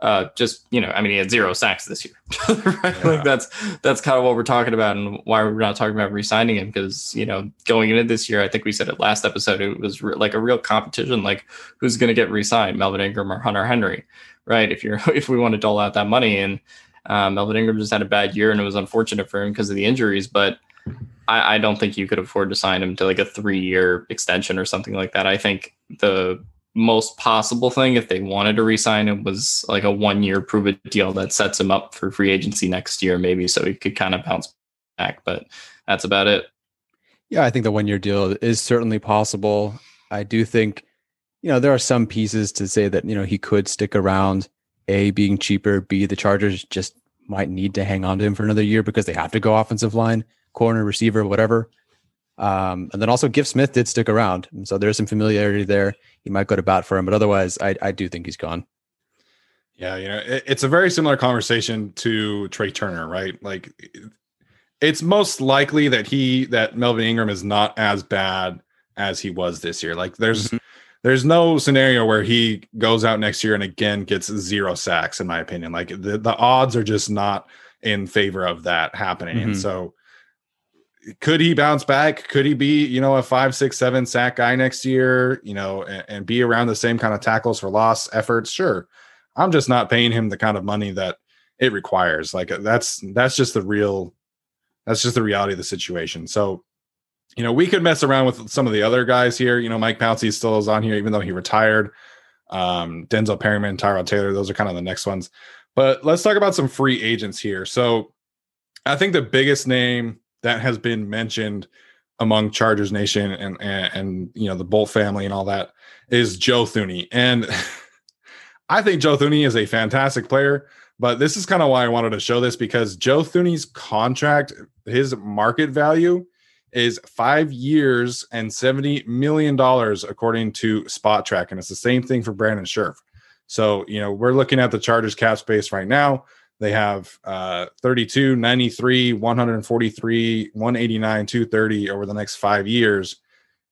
uh, just you know, I mean, he had zero sacks this year. right? yeah. Like that's that's kind of what we're talking about, and why we're not talking about re-signing him because you know, going into this year, I think we said it last episode, it was re- like a real competition, like who's going to get re-signed, Melvin Ingram or Hunter Henry, right? If you're if we want to dole out that money, and um, Melvin Ingram just had a bad year, and it was unfortunate for him because of the injuries, but. I, I don't think you could afford to sign him to like a three-year extension or something like that. I think the most possible thing if they wanted to resign him was like a one year prove it deal that sets him up for free agency next year, maybe so he could kind of bounce back. But that's about it. Yeah, I think the one year deal is certainly possible. I do think, you know, there are some pieces to say that, you know, he could stick around, A, being cheaper, B, the Chargers just might need to hang on to him for another year because they have to go offensive line, corner, receiver, whatever. Um, and then also Giff Smith did stick around. So there's some familiarity there. He might go to bat for him, but otherwise I, I do think he's gone. Yeah, you know, it, it's a very similar conversation to Trai Turner, right? Like it's most likely that he that Melvin Ingram is not as bad as he was this year. Like there's mm-hmm. There's no scenario where he goes out next year and again gets zero sacks, in my opinion. Like the, the odds are just not in favor of that happening. Mm-hmm. And so could he bounce back? Could he be, you know, a five, six, seven sack guy next year, you know, and, and, be around the same kind of tackles for loss efforts? Sure. I'm just not paying him the kind of money that it requires. Like that's that's just the real that's just the reality of the situation. So, you know, we could mess around with some of the other guys here. You know, Mike Pouncey still is on here, even though he retired. Um, Denzel Perryman, Tyrod Taylor, those are kind of the next ones. But let's talk about some free agents here. So I think the biggest name that has been mentioned among Chargers Nation and, and, and you know the Bolt family and all that is Joe Thuney, and I think Joe Thuney is a fantastic player. But this is kind of why I wanted to show this because Joe Thuney's contract, his market value is five years and $70 million, according to Spotrac. And it's the same thing for Brandon Scherff. So, you know, we're looking at the Chargers cap space right now. They have uh, 32, 93, 143, 189, 230 over the next five years.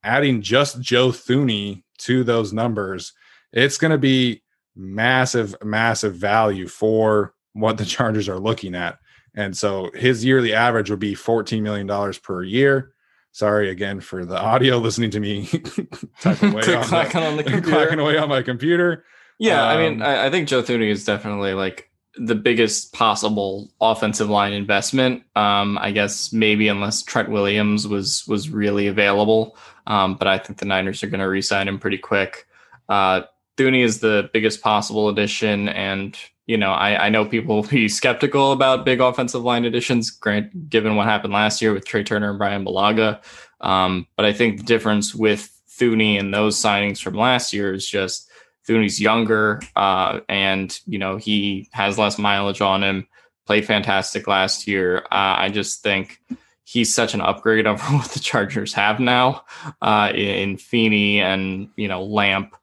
Adding just Joe Thuney to those numbers, it's going to be massive, massive value for what the Chargers are looking at. And so his yearly average would be $14 million per year. Sorry again for the audio listening to me typing away on, the, on computer. away on my computer. Yeah, um, I mean, um, I, I think Joe Thuney is definitely like the biggest possible offensive line investment. Um, I guess maybe unless Trent Williams was was really available, um, but I think the Niners are going to re-sign him pretty quick. Uh, Thuney is the biggest possible addition, and you know, I, I know people will be skeptical about big offensive line additions, grant given what happened last year with Trai Turner and Bryan Bulaga. Um, but I think the difference with Thuney and those signings from last year is just Thuney's younger, uh, and you know he has less mileage on him. Played fantastic last year. Uh, I just think he's such an upgrade over what the Chargers have now uh, in Feeney and you know Lamp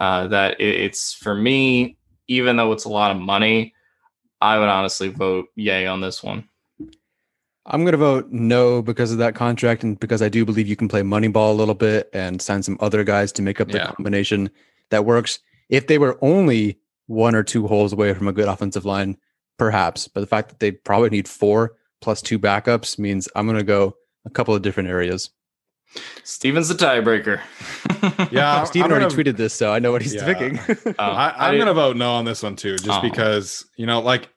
uh, that it, it's for me. Even though it's a lot of money, I would honestly vote yay on this one. I'm going to vote no because of that contract and because I do believe you can play Moneyball a little bit and sign some other guys to make up the Yeah. combination that works. If they were only one or two holes away from a good offensive line, perhaps. But the fact that they probably need four plus two backups means I'm going to go a couple of different areas. Steven's the tiebreaker. Yeah, I'm- Steven I'm already gonna- tweeted this, so I know what he's Yeah. picking. Oh, I, I I'm did- gonna vote no on this one too, just Oh. because you know, like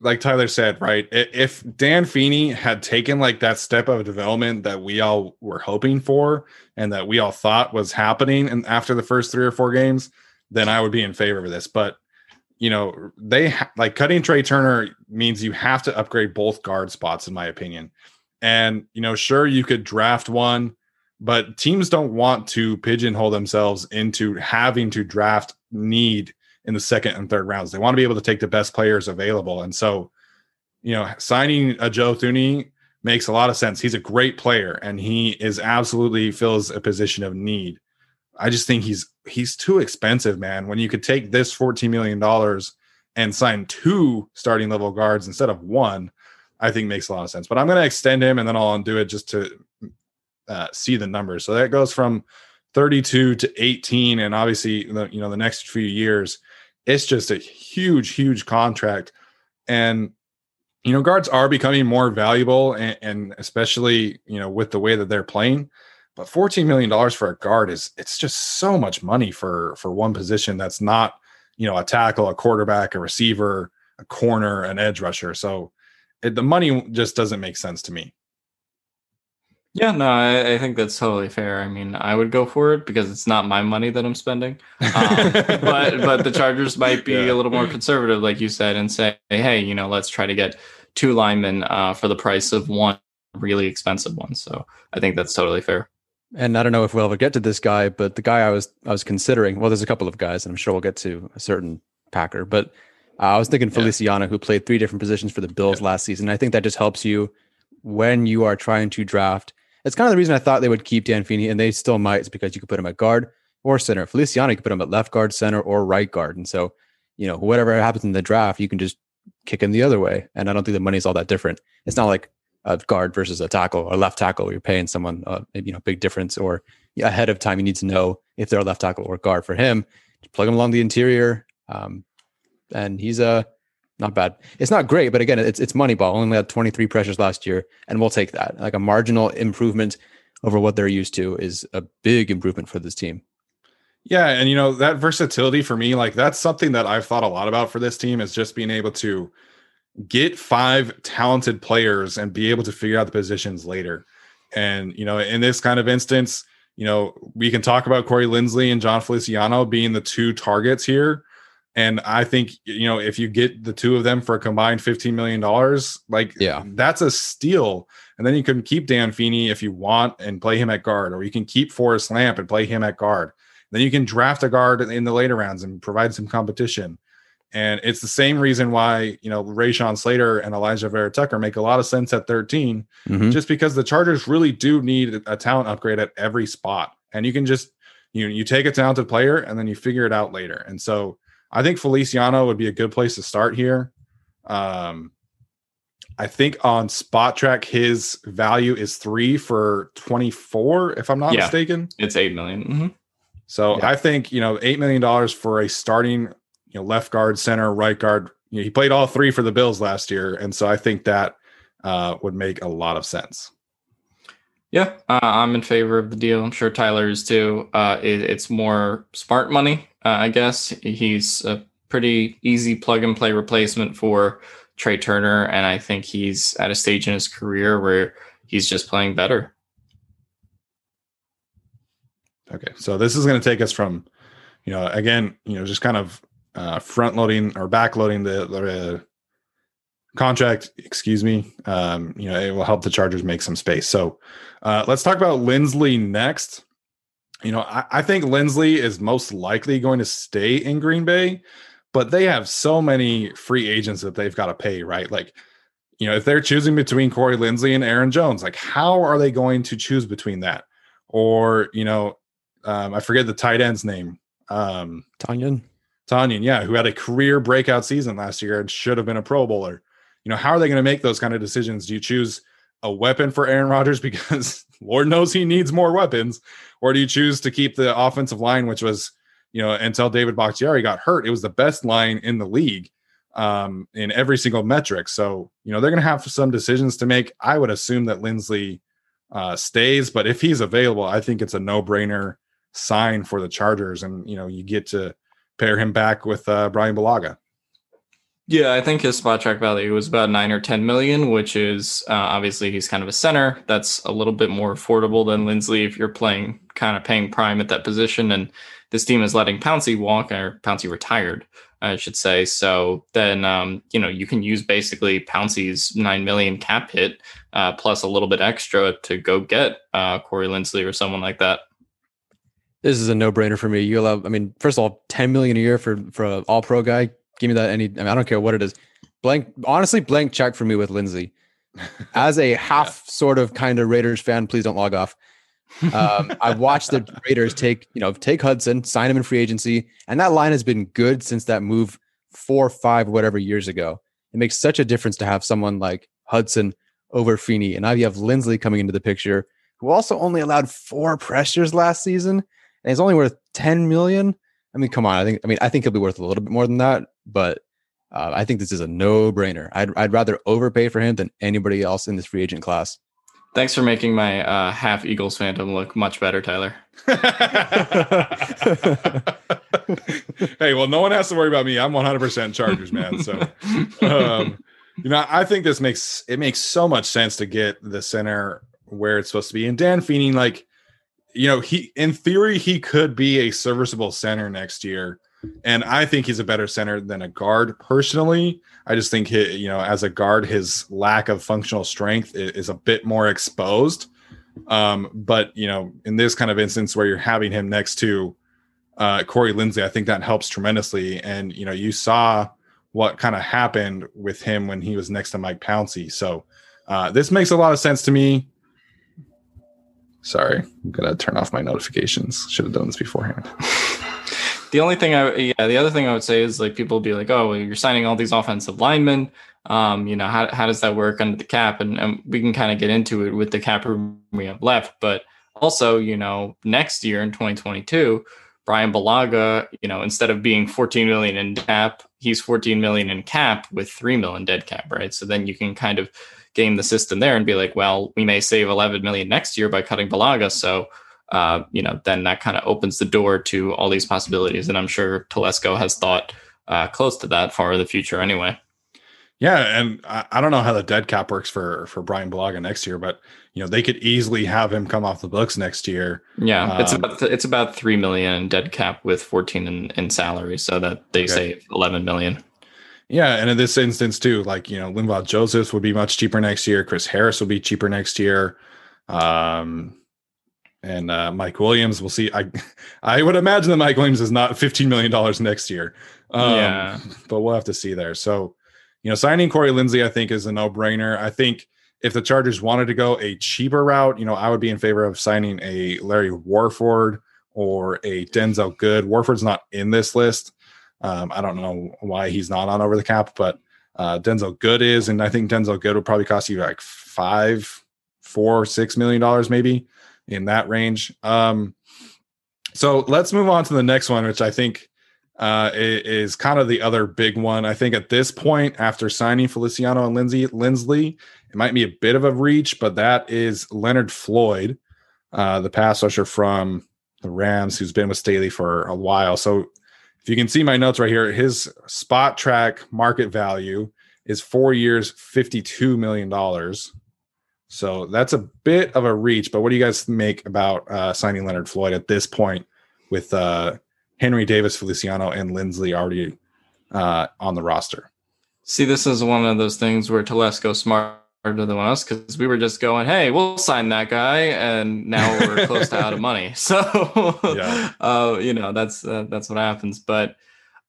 like Tyler said, right? If Dan Feeney had taken like that step of development that we all were hoping for and that we all thought was happening, and after the first three or four games, then I would be in favor of this. But you know, they ha- like cutting Trai Turner means you have to upgrade both guard spots, in my opinion. And you know, sure, you could draft one, but teams don't want to pigeonhole themselves into having to draft need in the second and third rounds. They want to be able to take the best players available. And so, you know, signing a Joe Thuney makes a lot of sense. He's a great player and he is absolutely fills a position of need. I just think he's he's too expensive, man. When you could take this 14 million dollars and sign two starting level guards instead of one, I think makes a lot of sense. But I'm going to extend him and then I'll undo it just to uh, see the numbers. So that goes from 32 to 18, and obviously, the, you know, the next few years, it's just a huge, huge contract. And you know, guards are becoming more valuable, and, and especially you know with the way that they're playing. But 14 million dollars for a guard is it's just so much money for for one position that's not you know a tackle, a quarterback, a receiver, a corner, an edge rusher. So it, the money just doesn't make sense to me. Yeah, no, I, I think that's totally fair. I mean, I would go for it because it's not my money that I'm spending. Um, but but the Chargers might be Yeah. a little more conservative, like you said, and say, hey, you know, let's try to get two linemen uh, for the price of one really expensive one. So I think that's totally fair. and I don't know if we'll ever get to this guy, but the guy I was I was considering. Well, there's a couple of guys, and I'm sure we'll get to a certain Packer, but uh, I was thinking Feliciano, who played three different positions for the Bills last season. I think that just helps you when you are trying to draft. It's kind of the reason I thought they would keep Dan Feeney, and they still might, is because you could put him at guard or center. Feliciano, you could put him at left guard, center, or right guard. And so, you know, whatever happens in the draft, you can just kick him the other way. And I don't think the money is all that different. It's not like a guard versus a tackle or left tackle. You're paying someone, uh, you know, big difference, or ahead of time, you need to know if they're a left tackle or guard. For him, just plug him along the interior, um, and he's uh, not bad. It's not great, but again, it's it's money ball. Only had 23 pressures last year, and we'll take that. Like a marginal improvement over what they're used to is a big improvement for this team. Yeah, and you know that versatility for me, like that's something that I've thought a lot about for this team is just being able to get five talented players and be able to figure out the positions later. And you know, in this kind of instance, you know, we can talk about Corey Linsley and Jon Feliciano being the two targets here. And I think you know if you get the two of them for a combined fifteen million dollars, like Yeah. that's a steal. And then you can keep Dan Feeney if you want and play him at guard, or you can keep Forrest Lamp and play him at guard. Then you can draft a guard in the later rounds and provide some competition. And it's the same reason why you know Rashawn Slater and Alijah Vera Tucker make a lot of sense at 13, Mhm. just because the Chargers really do need a talent upgrade at every spot. And you can just you you take a talented player and then you figure it out later. And so I think Feliciano would be a good place to start here. Um, I think on Spotrac his value is three for 24, if I'm not Yeah. mistaken. It's eight million. Mhm. So Yeah. I think you know eight million dollars for a starting you know left guard, center, right guard. You know, he played all three for the Bills last year, and so I think that uh, would make a lot of sense. Yeah, uh, I'm in favor of the deal. I'm sure Tyler is too. Uh, it, it's more smart money, uh, I guess. He's a pretty easy plug and play replacement for Trai Turner, and I think he's at a stage in his career where he's just playing better. Okay, so this is going to take us from you know, again, you know, just kind of uh, front loading or back loading the, the contract, excuse me, um, you know, it will help the Chargers make some space. So uh, let's talk about Linsley next. You know, I, I think Linsley is most likely going to stay in Green Bay, but they have so many free agents that they've got to pay, right? Like, you know, if they're choosing between Corey Linsley and Aaron Jones, like how are they going to choose between that? Or, you know, um, I forget the tight end's name. Um, Tonyan. Tonyan, yeah, who had a career breakout season last year and should have been a Pro Bowler. You know, how are they going to make those kind of decisions? Do you choose a weapon for Aaron Rodgers because Lord knows he needs more weapons, or do you choose to keep the offensive line, which was, you know, until David Bakhtiari got hurt, it was the best line in the league um, in every single metric. So, you know, they're going to have some decisions to make. I would assume that Linsley uh, stays, but if he's available, I think it's a no brainer sign for the Chargers, and you know, you get to pair him back with uh, Bryan Bulaga. Yeah, I think his Spotrac value was about nine or ten million, which is uh, obviously he's kind of a center. That's a little bit more affordable than Linsley if you're playing kind of paying prime at that position. And this team is letting Pouncey walk, or Pouncey retired, I should say. So then, um, you know, you can use basically Pouncey's nine million cap hit uh, plus a little bit extra to go get uh, Corey Linsley or someone like that. This is a no-brainer for me. You allow, I mean, first of all, ten million a year for for an All-Pro guy Give me that any. I, mean, I don't care what it is. Blank. Honestly, blank check for me with Linsley. As a half yeah. sort of kind of Raiders fan, please don't log off. Um, I watched the Raiders take you know take Hudson, sign him in free agency, and that line has been good since that move four, five, whatever years ago. It makes such a difference to have someone like Hudson over Feeney, and now you have Linsley coming into the picture, who also only allowed four pressures last season, and he's only worth ten million. I mean, come on. I think. I mean, I think he'll be worth a little bit more than that but uh, I think this is a no brainer. I'd, I'd rather overpay for him than anybody else in this free agent class. Thanks for making my uh, half Eagles phantom look much better, Tyler. hey, well, no one has to worry about me. I'm 100% Chargers, man. So, um, you know, I think this makes it makes so much sense to get the center where it's supposed to be. And Dan Feeney, like, you know, he in theory he could be a serviceable center next year. And I think he's a better center than a guard personally. I just think, he, you know, as a guard, his lack of functional strength is a bit more exposed. Um, but, you know, in this kind of instance where you're having him next to uh, Corey Linsley, I think that helps tremendously. And, you know, you saw what kind of happened with him when he was next to Mike Pouncey. So uh, this makes a lot of sense to me. Sorry, I'm going to turn off my notifications. Should have done this beforehand. The only thing I yeah, the other thing I would say is like people be like, oh, well, you're signing all these offensive linemen. Um, you know, how how does that work under the cap? And, and we can kind of get into it with the cap room we have left. But also, you know, next year in 2022, Bryan Bulaga, you know, instead of being 14 million in cap, he's 14 million in cap with 3 million dead cap, right? So then you can kind of game the system there and be like, well, we may save 11 million next year by cutting Bulaga. So uh, you know, then that kind of opens the door to all these possibilities. And I'm sure Telesco has thought uh, close to that far in the future anyway. Yeah, and I, I, don't know how the dead cap works for for Bryan Bulaga next year, but you know they could easily have him come off the books next year. Yeah, um, it's about it's about three million in dead cap with fourteen in, in salary, so that they okay. save eleven million. Yeah, and in this instance too, like you know, Linval Joseph would be much cheaper next year. Chris Harris will be cheaper next year. Um, and uh, Mike Williams. We'll see. I I would imagine that Mike Williams is not fifteen million dollars next year. Um, yeah, but we'll have to see there. So, you know, signing Corey Linsley, I think, is a no brainer. I think if the Chargers wanted to go a cheaper route, you know, I would be in favor of signing a Larry Warford or a Denzelle Good. Warford's not in this list. Um, I don't know why he's not on over the cap, but uh, Denzelle Good is, and I think Denzelle Good would probably cost you like five, four, six million dollars, maybe in that range. Um, so let's move on to the next one, which I think uh, is kind of the other big one. I think at this point, after signing Feliciano and Lindsay Linsley, it might be a bit of a reach, but that is Leonard Floyd, uh, the pass rusher from the Rams, who's been with Staley for a while. So if you can see my notes right here, his Spotrac market value is four years, $52 million. So that's a bit of a reach, but what do you guys make about uh, signing Leonard Floyd at this point with uh, Henry Davis, Feliciano, and Linsley already uh, on the roster. See, this is one of those things where Telesco's smarter than us because we were just going, "Hey, we'll sign that guy," and now we're close to out of money. So, yeah. uh, you know, that's uh, that's what happens. But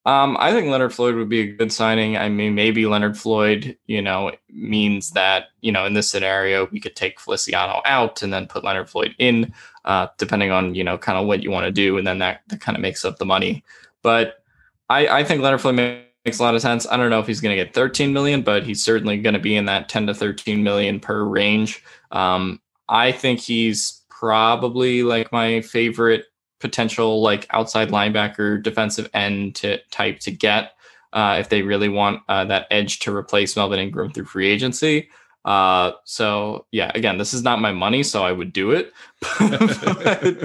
um, I think Leonard Floyd would be a good signing. I mean, maybe Leonard Floyd, you know, means that you know in this scenario we could take Feliciano out and then put Leonard Floyd in, uh, depending on you know kind of what you want to do, and then that that kind of makes up the money. But I, I think Leonard Floyd makes a lot of sense. I don't know if he's going to get 13 million, but he's certainly going to be in that 10 to 13 million per range. Um, I think he's probably like my favorite potential like outside linebacker defensive end to type to get uh, if they really want uh, that edge to replace Melvin Ingram through free agency. Uh, so yeah, again, this is not my money, so I would do it. but,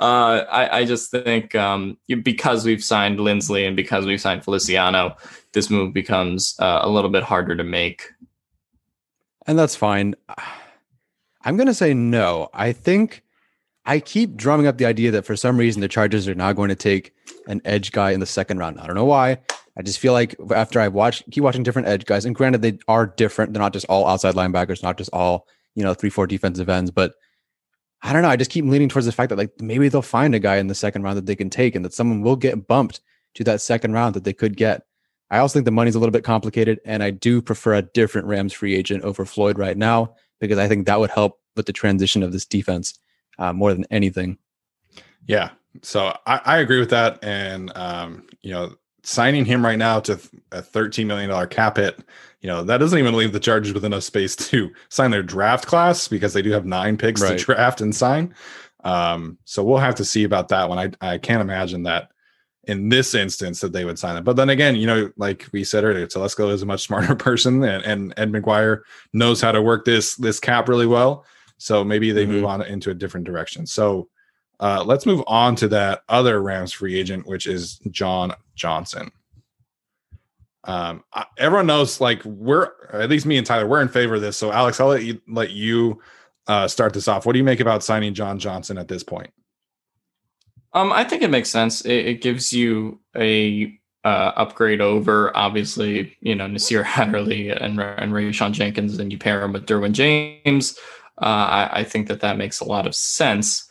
uh, I, I, just think um, because we've signed Linsley and because we've signed Feliciano, this move becomes uh, a little bit harder to make. And that's fine. I'm going to say no. I think I keep drumming up the idea that for some reason the Chargers are not going to take an edge guy in the second round. I don't know why. I just feel like after I've watched, keep watching different edge guys, and granted they are different. They're not just all outside linebackers, not just all you know three four defensive ends, but I don't know. I just keep leaning towards the fact that like maybe they'll find a guy in the second round that they can take, and that someone will get bumped to that second round that they could get. I also think the money's a little bit complicated, and I do prefer a different Rams free agent over Floyd right now because I think that would help with the transition of this defense uh, more than anything. Yeah, so I, I agree with that, and um, you know signing him right now to a $13 million cap hit, you know, that doesn't even leave the Chargers with enough space to sign their draft class because they do have nine picks right. to draft and sign. Um, so we'll have to see about that one. I, I can't imagine that in this instance that they would sign it. But then again, you know, like we said earlier, Telesco is a much smarter person and, and Ed McGuire knows how to work this this cap really well. So maybe they mm-hmm. move on into a different direction. So uh, let's move on to that other Rams free agent, which is John Johnson. Um, everyone knows, like we're at least me and Tyler, we're in favor of this. So, Alex, I'll let you let you uh, start this off. What do you make about signing John Johnson at this point? Um, I think it makes sense. It, it gives you a uh, upgrade over obviously, you know, Nasir Adderley and and Rayshawn Jenkins, and you pair him with Derwin James. Uh, I, I think that that makes a lot of sense.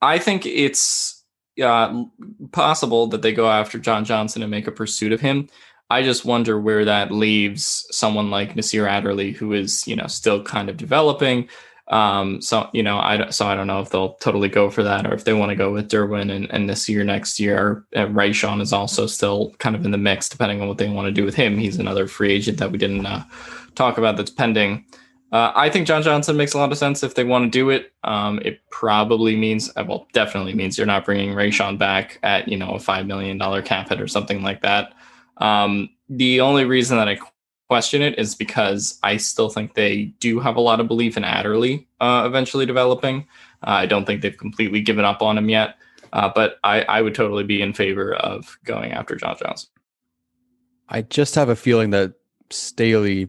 I think it's uh, possible that they go after John Johnson and make a pursuit of him. I just wonder where that leaves someone like Nasir Adderley, who is you know still kind of developing. Um, so you know, I so I don't know if they'll totally go for that or if they want to go with Derwin and, and this year next year. And is also still kind of in the mix, depending on what they want to do with him. He's another free agent that we didn't uh, talk about that's pending. Uh, I think John Johnson makes a lot of sense if they want to do it. Um, it probably means, uh, well, definitely means you're not bringing Rayshawn back at you know a five million dollar cap hit or something like that. Um, the only reason that I question it is because I still think they do have a lot of belief in Adderley uh, eventually developing. Uh, I don't think they've completely given up on him yet, uh, but I, I would totally be in favor of going after John Johnson. I just have a feeling that Staley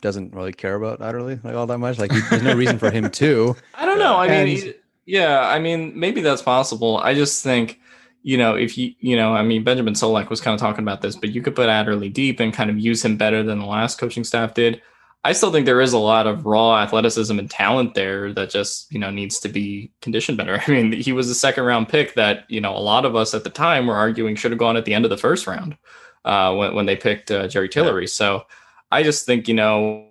doesn't really care about Adderley like all that much. Like he, there's no reason for him to. I don't know. I and, mean, yeah, I mean, maybe that's possible. I just think, you know, if you, you know, I mean, Benjamin Solak was kind of talking about this, but you could put Adderley deep and kind of use him better than the last coaching staff did. I still think there is a lot of raw athleticism and talent there that just, you know, needs to be conditioned better. I mean, he was a second round pick that, you know, a lot of us at the time were arguing should have gone at the end of the first round uh, when, when they picked uh, Jerry Tillery. Yeah. So, I just think, you know,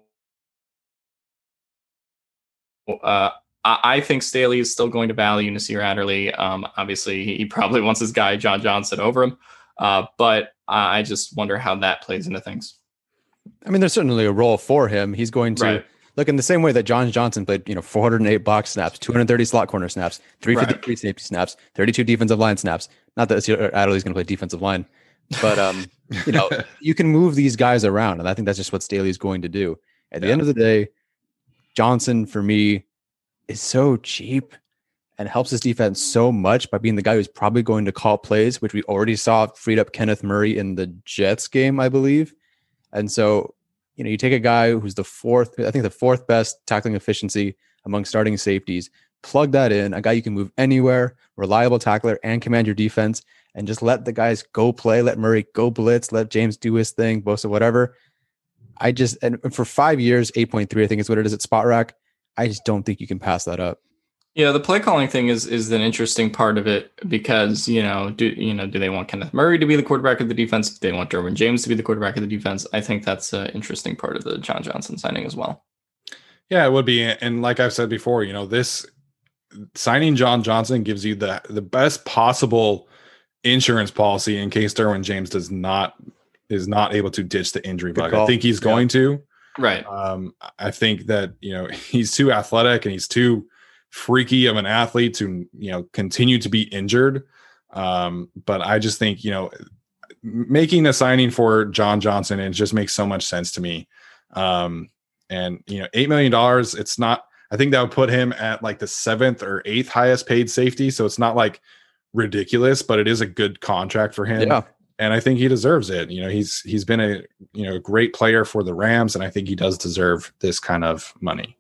uh, I, think Staley is still going to value Nasir Adderley. Um, obviously, he, probably wants his guy, John Johnson, over him. Uh, but I just wonder how that plays into things. I mean, there's certainly a role for him. He's going to right. look in the same way that John Johnson played, you know, 408 box snaps, 230 slot corner snaps, 353 right. safety snaps, 32 defensive line snaps. Not that Adderley's going to play defensive line, but um, you know, you can move these guys around, and I think that's just what Staley is going to do. At the end of the day, Johnson for me is so cheap and helps his defense so much by being the guy who's probably going to call plays, which we already saw freed up Kenneth Murray in the Jets game, I believe. And so, you know, you take a guy who's the fourth, I think the fourth best tackling efficiency among starting safeties, plug that in, a guy you can move anywhere, reliable tackler, and command your defense and just let the guys go play, let Murray go blitz, let James do his thing, Bosa, whatever. I just and for five years, 8.3, I think is what it is at Spotrac. I just don't think you can pass that up. Yeah, the play calling thing is is an interesting part of it because you know do you know do they want Kenneth Murray to be the quarterback of the defense? Do they want Derwin James to be the quarterback of the defense? I think that's an interesting part of the John Johnson signing as well. Yeah, it would be, and like I've said before, you know this signing John Johnson gives you the the best possible insurance policy in case Derwin James does not is not able to ditch the injury bug. I think he's going yeah. to. Right. Um, I think that you know he's too athletic and he's too freaky of an athlete to you know continue to be injured. Um, but I just think you know making a signing for John Johnson it just makes so much sense to me. Um, and you know, eight million dollars. It's not. I think that would put him at like the seventh or eighth highest paid safety. So it's not like ridiculous, but it is a good contract for him. Yeah. And I think he deserves it. You know, he's he's been a you know a great player for the Rams, and I think he does deserve this kind of money.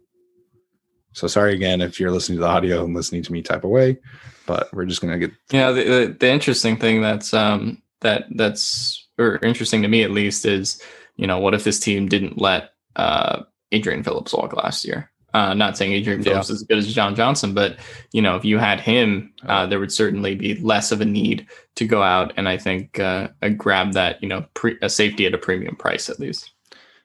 So sorry again if you're listening to the audio and listening to me type away, but we're just gonna get. Yeah, the, the, the interesting thing that's um that that's or interesting to me at least is you know what if this team didn't let uh Adrian Phillips walk last year? Uh, not saying Adrian Phillips yeah. is as good as John Johnson, but you know, if you had him, uh, there would certainly be less of a need to go out and I think uh, grab that you know pre- a safety at a premium price at least.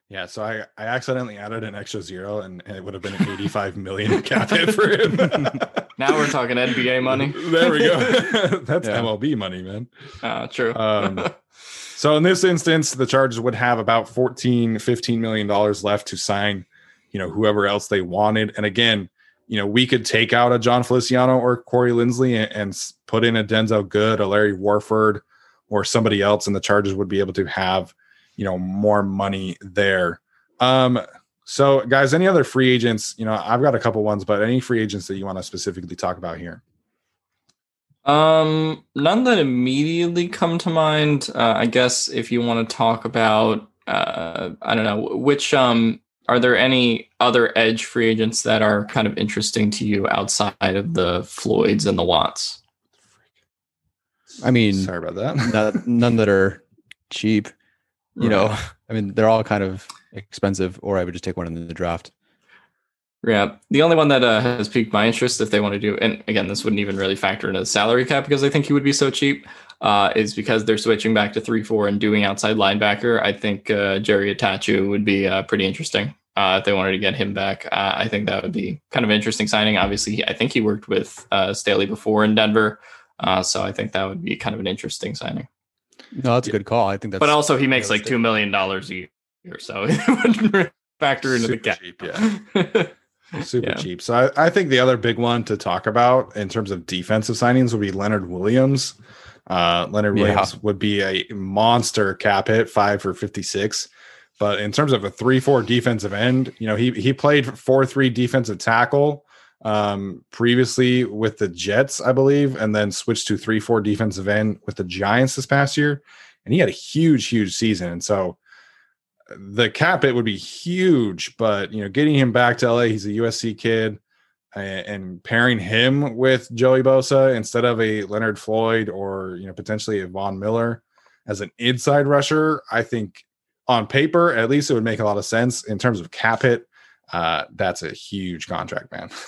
Yeah, so I, I accidentally added an extra zero, and, and it would have been an 85 million cap hit for him. now we're talking NBA money. there we go. That's yeah. MLB money, man. Uh, true. um, so in this instance, the Chargers would have about 14, 15 million dollars left to sign, you know, whoever else they wanted. And again, you know, we could take out a Jon Feliciano or Corey Linsley and, and put in a Denzelle Good, a Larry Warford, or somebody else, and the Chargers would be able to have you know more money there. Um, so guys, any other free agents? You know, I've got a couple ones, but any free agents that you want to specifically talk about here? Um, none that immediately come to mind. Uh, I guess if you want to talk about, uh, I don't know, which um, are there any other edge free agents that are kind of interesting to you outside of the Floyds and the Watts? I mean, sorry about that. none, none that are cheap. You right. know, I mean, they're all kind of expensive, or I would just take one in the draft. Yeah, the only one that uh, has piqued my interest, if they want to do, and again, this wouldn't even really factor into the salary cap because I think he would be so cheap, uh, is because they're switching back to three four and doing outside linebacker. I think uh, Jerry Attaochu would be uh, pretty interesting uh, if they wanted to get him back. Uh, I think that would be kind of an interesting signing. Obviously, I think he worked with Staley before in Denver, so I think that would be kind of an interesting signing. No, that's a good call. I think that's. But also, he makes like two million dollars a year, so it wouldn't factor into Super the cap. Cheap, yeah. Super yeah. cheap. So I, I, think the other big one to talk about in terms of defensive signings would be Leonard Williams. Uh, Leonard Williams yeah. would be a monster cap hit, five for fifty six. But in terms of a three four defensive end, you know, he he played four three defensive tackle um, previously with the Jets, I believe, and then switched to three four defensive end with the Giants this past year, and he had a huge huge season. And so the cap it would be huge, but you know, getting him back to LA, he's a USC kid, and, and pairing him with Joey Bosa instead of a Leonard Floyd or you know potentially a Von Miller as an inside rusher, I think on paper at least it would make a lot of sense in terms of cap hit. Uh, that's a huge contract, man.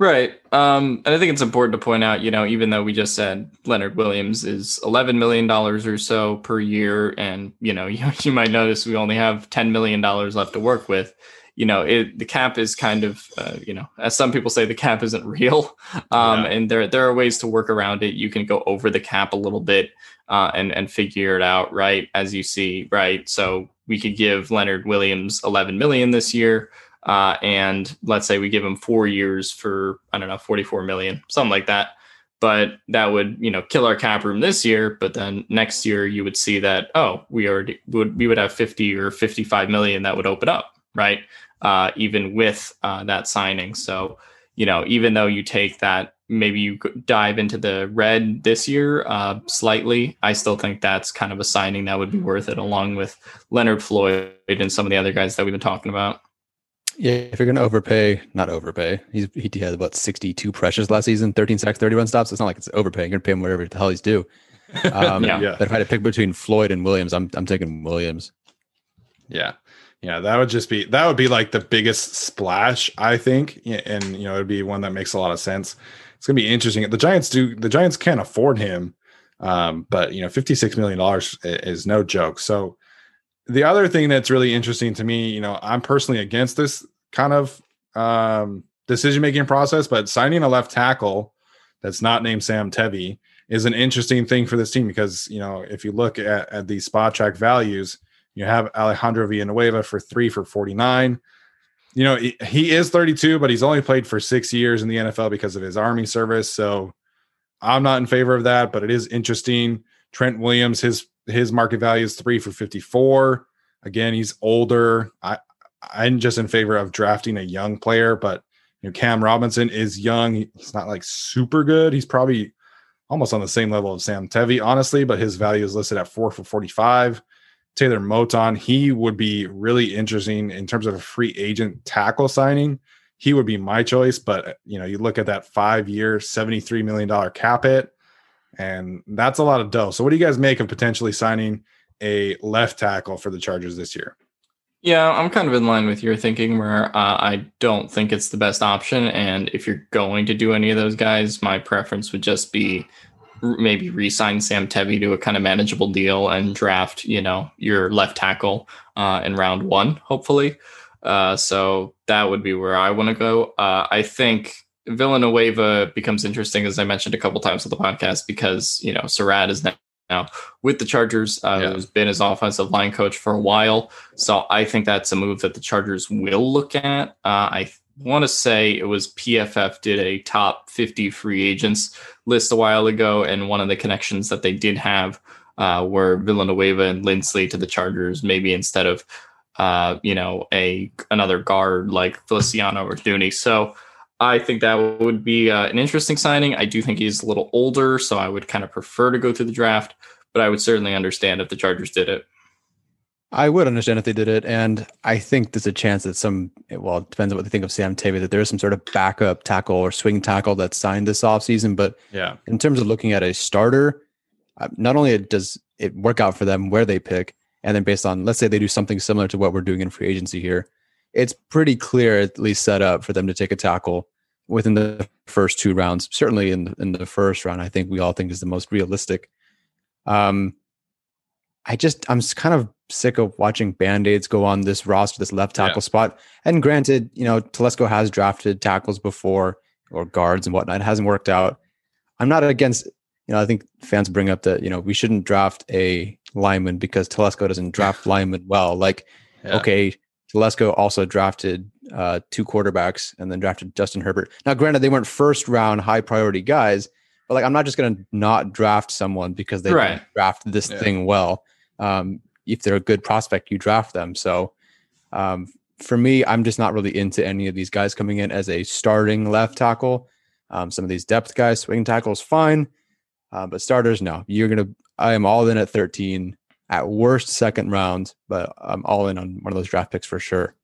Right. Um, and I think it's important to point out, you know, even though we just said Leonard Williams is $11 million or so per year, and, you know, you, you might notice we only have $10 million left to work with. You know, it, the cap is kind of, uh, you know, as some people say, the cap isn't real. Um, yeah. And there, there are ways to work around it. You can go over the cap a little bit uh, and, and figure it out, right? As you see, right? So we could give Leonard Williams 11 million this year uh, and let's say we give him four years for I don't know 44 million, something like that. But that would you know kill our cap room this year. But then next year you would see that oh we already would we would have 50 or 55 million that would open up right uh, even with uh, that signing. So you know even though you take that maybe you dive into the red this year uh, slightly. I still think that's kind of a signing that would be worth it, along with Leonard Floyd and some of the other guys that we've been talking about. Yeah, if you're going to overpay, not overpay. He's he had about 62 pressures last season, 13 sacks, 31 stops. It's not like it's overpaying. You're going to pay him whatever the hell he's due. Um, Yeah. yeah. But if I had to pick between Floyd and Williams, I'm I'm taking Williams. Yeah. Yeah, that would just be that would be like the biggest splash, I think. And you know, it'd be one that makes a lot of sense. It's gonna be interesting. The Giants do the Giants can't afford him. Um, but you know, $56 million is no joke. So the other thing that's really interesting to me, you know, I'm personally against this kind of um decision making process, but signing a left tackle that's not named Sam Tevi is an interesting thing for this team because you know, if you look at, at these Spotrac values, you have Alejandro Villanueva for three for 49. You know, he, is 32, but he's only played for six years in the NFL because of his army service. So I'm not in favor of that, but it is interesting. Trent Williams, his his market value is three for 54. Again, he's older. I I'm just in favor of drafting a young player, but you know, Cam Robinson is young. He's not like super good. He's probably almost on the same level of Sam Tevi, honestly, but his value is listed at four for 45. Taylor Moton, he would be really interesting in terms of a free agent tackle signing. He would be my choice, but you know, you look at that five year, $73 million cap hit, and that's a lot of dough. So, what do you guys make of potentially signing a left tackle for the Chargers this year? Yeah, I'm kind of in line with your thinking where uh, I don't think it's the best option. And if you're going to do any of those guys, my preference would just be maybe re-sign Sam Tevi to a kind of manageable deal and draft, you know, your left tackle uh, in round one, hopefully. Uh, so that would be where I want to go. Uh, I think Villanueva becomes interesting, as I mentioned a couple times on the podcast, because, you know, Sarrett is now now with the Chargers, uh, Yeah. who's been his offensive line coach for a while. So I think that's a move that the Chargers will look at. Uh, I want to say it was PFF did a top 50 free agents list a while ago, and one of the connections that they did have uh, were Villanueva and Linsley to the Chargers, maybe instead of uh, you know a another guard like Feliciano or Thuney. So. I think that would be uh, an interesting signing. I do think he's a little older, so I would kind of prefer to go through the draft, but I would certainly understand if the Chargers did it. I would understand if they did it, and I think there's a chance that some well, it depends on what they think of Sam Tevi, that there is some sort of backup tackle or swing tackle that's signed this offseason. But Yeah. in terms of looking at a starter, uh, not only does it work out for them where they pick, and then based on let's say they do something similar to what we're doing in free agency here, it's pretty clear at least set up for them to take a tackle within the first two rounds. Certainly in in the first round, I think we all think is the most realistic. Um, I just I'm kind of sick of watching band-aids go on this roster, this left tackle Yeah. spot. And granted, you know, Telesco has drafted tackles before or guards and whatnot. It hasn't worked out. I'm not against, you know, I think fans bring up that, you know, we shouldn't draft a lineman because Telesco doesn't draft linemen well. Like, Yeah. okay, Telesco also drafted uh, two quarterbacks and then drafted Justin Herbert. Now, granted, they weren't first round high priority guys, but like, I'm not just going to not draft someone because they Right. draft this Yeah. thing well. Um, if they're a good prospect, you draft them. So, um, for me, I'm just not really into any of these guys coming in as a starting left tackle. Um, some of these depth guys, swing tackles, fine, uh, but starters, no. You're gonna. I am all in at 13, at worst second round, but I'm all in on one of those draft picks for sure.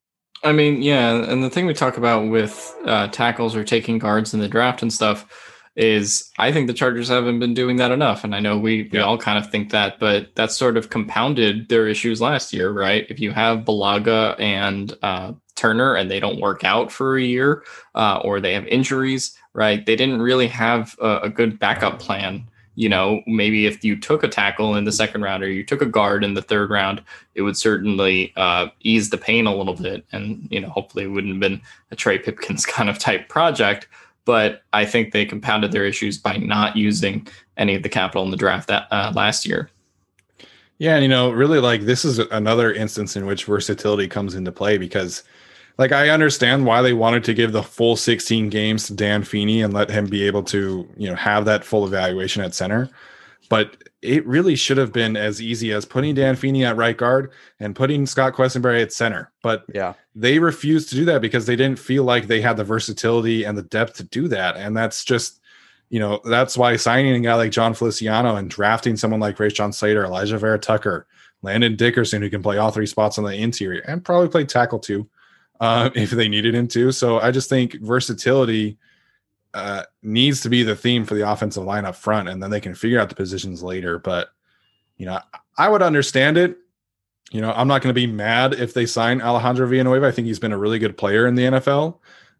I mean, yeah, and the thing we talk about with uh, tackles or taking guards in the draft and stuff is I think the Chargers haven't been doing that enough. And I know we, we Yeah. all kind of think that, but that's sort of compounded their issues last year, right? If you have Bulaga and uh, Turner and they don't work out for a year uh, or they have injuries, right? They didn't really have a, a good backup plan. You know, maybe if you took a tackle in the second round or you took a guard in the third round, it would certainly uh, ease the pain a little bit. And, you know, hopefully it wouldn't have been a Trey Pipkins kind of type project. But I think they compounded their issues by not using any of the capital in the draft that uh, last year. Yeah, and you know, really like this is another instance in which versatility comes into play because like I understand why they wanted to give the full 16 games to Dan Feeney and let him be able to, you know, have that full evaluation at center. But it really should have been as easy as putting Dan Feeney at right guard and putting Scott Quessenberry at center. But Yeah. they refused to do that because they didn't feel like they had the versatility and the depth to do that. And that's just, you know, that's why signing a guy like Jon Feliciano and drafting someone like Rashawn Slater, Alijah Vera Tucker, Landon Dickerson, who can play all three spots on the interior and probably play tackle too, uh, if they needed him to. So I just think versatility uh, needs to be the theme for the offensive line up front, and then they can figure out the positions later. But you know, I would understand it. You know, I'm not going to be mad if they sign Alejandro Villanueva. I think he's been a really good player in the NFL.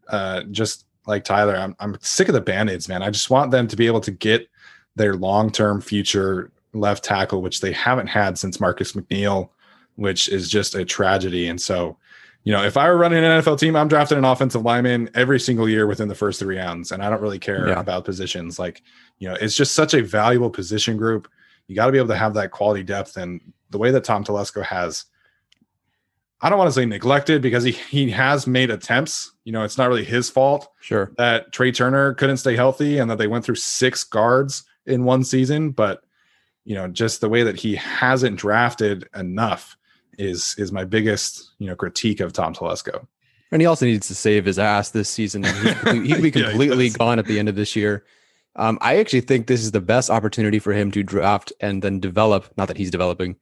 Uh, just like Tyler, I'm I'm sick of the band-aids, man. I just want them to be able to get their long-term future left tackle, which they haven't had since Marcus McNeill, which is just a tragedy. And so, you know, if I were running an NFL team, I'm drafting an offensive lineman every single year within the first three rounds, and I don't really care Yeah. about positions. Like, you know, it's just such a valuable position group. You got to be able to have that quality depth, and the way that Tom Telesco has. I don't want to say neglected because he, he has made attempts. You know, it's not really his fault Sure. that Trai Turner couldn't stay healthy and that they went through six guards in one season. But you know, just the way that he hasn't drafted enough is is my biggest you know critique of Tom Telesco. And he also needs to save his ass this season. He, he could be Yeah, he completely gone at the end of this year. Um, I actually think this is the best opportunity for him to draft and then develop. Not that he's developing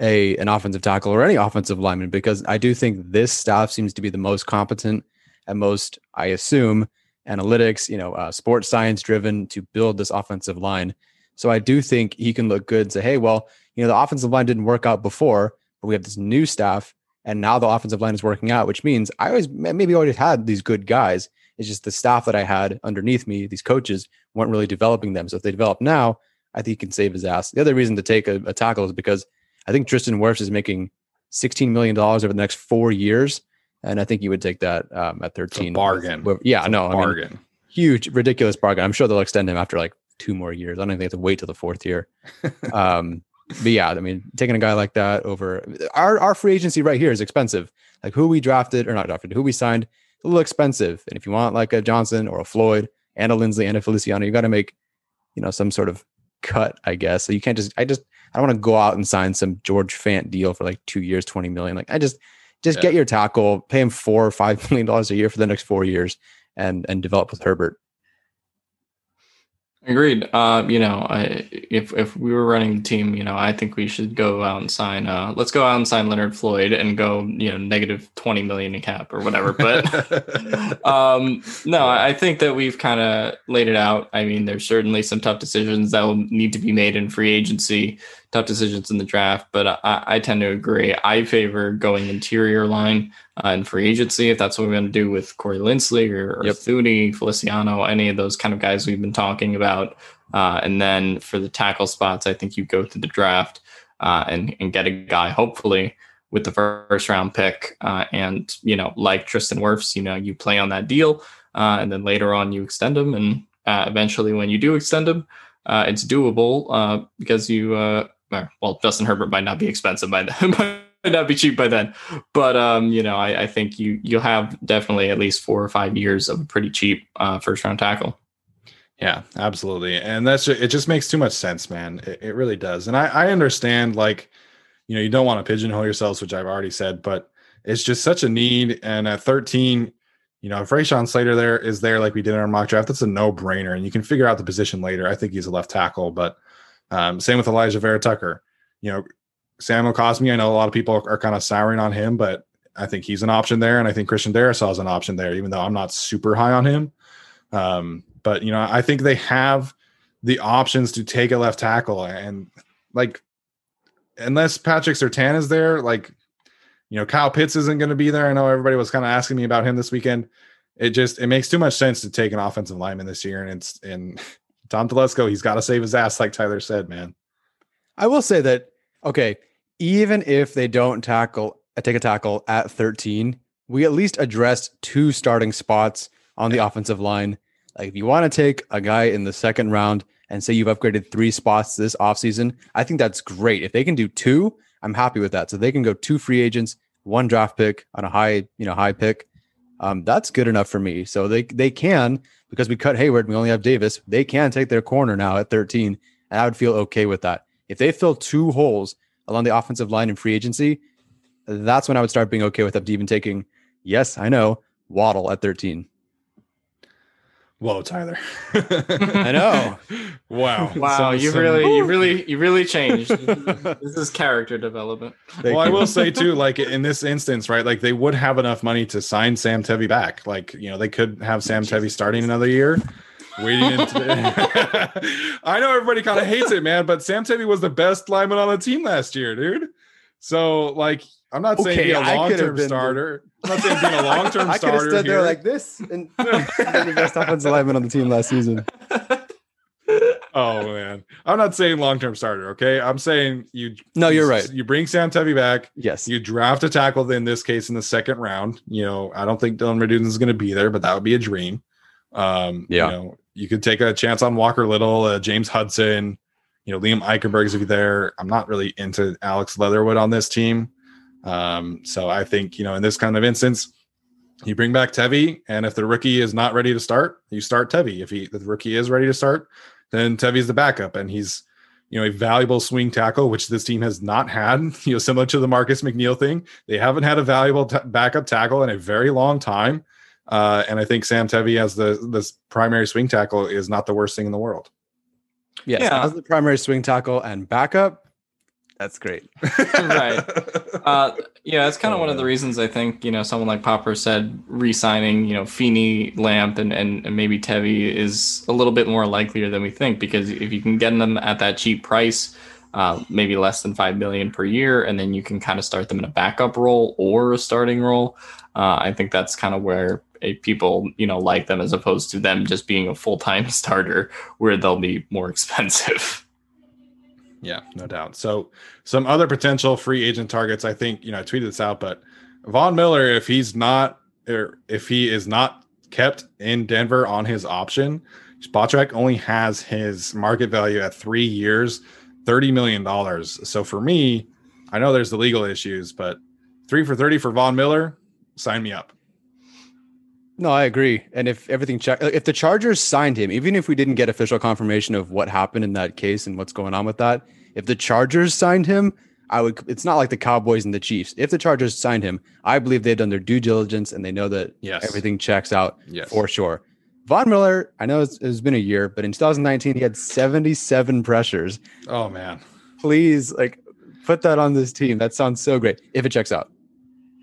a an offensive tackle or any offensive lineman, because I do think this staff seems to be the most competent and most, I assume, analytics, you know, uh, sports science driven to build this offensive line. So I do think he can look good and say, hey, well, you know, the offensive line didn't work out before, we have this new staff and now the offensive line is working out, which means I always maybe always had these good guys. It's just the staff that I had underneath me, these coaches weren't really developing them. So if they develop now, I think he can save his ass. The other reason to take a, a tackle is because I think Tristan Wirfs is making $16 million over the next four years. And I think you would take that um, at 13. bargain. Yeah, It's no, I mean, bargain. huge, ridiculous bargain. I'm sure they'll extend him after like two more years. I don't think they have to wait till the fourth year. um, but yeah, I mean, taking a guy like that over our our free agency right here is expensive. Like who we drafted or not drafted, who we signed, a little expensive. And if you want like a Johnson or a Floyd and a Linsley and a Feliciano, you got to make, you know, some sort of cut, I guess. So you can't just. I just I don't want to go out and sign some George Fant deal for like two years, twenty million. Like I just just Yeah. get your tackle, pay him four or five million dollars a year for the next four years, and and develop with Herbert. Agreed. Uh, you know, I, if if we were running the team, you know, I think we should go out and sign. Uh, let's go out and sign Leonard Floyd and go, you know, negative twenty million in cap or whatever. But um, no, I I think that we've kind of laid it out. I mean, there's certainly some tough decisions that will need to be made in free agency, tough decisions in the draft. But I, I tend to agree. I favor going interior line uh, in free agency if that's what we're going to do with Corey Linsley or, or Yep. Feliciano, any of those kind of guys we've been talking about. Uh, and then for the tackle spots, I think you go to the draft uh, and and get a guy hopefully with the first round pick. Uh, and you know, like Tristan Wirfs, you know, you play on that deal, uh, and then later on you extend him, and uh, eventually when you do extend him, uh, it's doable uh, because you. Uh, well, Justin Herbert might not be expensive by then. might not be cheap by then, but um, you know, I, I think you you'll have definitely at least four or five years of a pretty cheap uh, first round tackle. Yeah, absolutely. And that's ju- it just makes too much sense, man. It, it really does. And I, I understand like, you know, you don't want to pigeonhole yourselves, which I've already said, but it's just such a need. And at 13, you know, if Rashawn Slater there is there like we did in our mock draft, that's a no-brainer. And you can figure out the position later. I think he's a left tackle, but um, same with Alijah Vera Tucker. You know, Samuel Cosmi, I know a lot of people are, kind of souring on him, but I think he's an option there. And I think Christian Darrisaw is an option there, even though I'm not super high on him. Um, but you know, I think they have the options to take a left tackle and like unless Patrick Surtain is there, like you know, Kyle Pitts isn't going to be there. I know everybody was kind of asking me about him this weekend. It just it makes too much sense to take an offensive lineman this year, and it's and Tom Telesco, he's got to save his ass, like Tyler said, man. I will say that okay, even if they don't tackle take a tackle at 13, we at least addressed two starting spots on the offensive line. Like if you want to take a guy in the second round and say you've upgraded three spots this offseason, I think that's great. If they can do two, I'm happy with that. So they can go two free agents, one draft pick on a high, you know, high pick. Um, that's good enough for me. So they they can because we cut Hayward, we only have Davis. They can take their corner now at 13, and I would feel okay with that. If they fill two holes along the offensive line in free agency, that's when I would start being okay with them even taking. Yes, I know Waddle at 13. Whoa, Tyler. I know. Wow. Wow, So- you some- really, you really, you really changed. this is character development. well, I will say too, like in this instance, right? Like they would have enough money to sign Sam Tevi back. Like you know, they could have Sam Tevi starting another year. waiting in I know everybody kind of hates it, man, but Sam Tevi was the best lineman on the team last year, dude. So, like, I'm not saying Okay, be a I long could have term been the- starter. I'm not saying being a long term I could have starter. stood there like this and been the best offensive lineman on the team last season. oh man, I'm not saying long term starter. Okay, I'm saying you. No, you're right. You bring Sam Tevi back. Yes. You draft a tackle in this case in the second round. You know, I don't think Dylan Reardon is going to be there, but that would be a dream. Um, Yeah. You know, you could take a chance on Walker Little, uh, James Hudson. You know, Liam Eichenberg's if you're there. I'm not really into Alex Leatherwood on this team. Um, so I think you know, in this kind of instance, you bring back Tevi, and if the rookie is not ready to start, you start Tevi. If he if the rookie is ready to start, then Tevi's the backup, and he's you know a valuable swing tackle, which this team has not had. You know, similar to the Marcus McNeill thing, they haven't had a valuable t- backup tackle in a very long time. Uh, and I think Sam Tevi as the this primary swing tackle is not the worst thing in the world. Yes. Yeah. As the primary swing tackle and backup, that's great. Right. Uh, yeah, that's kind of one of the reasons I think you know someone like Popper said re-signing you know Feeney, Lamp, and, and and maybe Tevi is a little bit more likelier than we think because if you can get them at that cheap price, uh, maybe less than five million per year, and then you can kind of start them in a backup role or a starting role. Uh, I think that's kind of where a, people you know like them as opposed to them just being a full time starter where they'll be more expensive. Yeah, no doubt. So some other potential free agent targets. I think you know I tweeted this out, but Von Miller, if he's not or if he is not kept in Denver on his option, Spotrac only has his market value at three years, thirty million dollars. So for me, I know there's the legal issues, but three for thirty for Von Miller, sign me up. No, I agree. And if everything check, uh, if the Chargers signed him, even if we didn't get official confirmation of what happened in that case and what's going on with that, if the Chargers signed him, I would. It's not like the Cowboys and the Chiefs. If the Chargers signed him, I believe they've done their due diligence and they know that Yes. everything checks out Yes. for sure. Von Miller, I know it's, it's been a year, but in 2019 he had 77 pressures. Oh man. Please, like, put that on this team. That sounds so great if it checks out,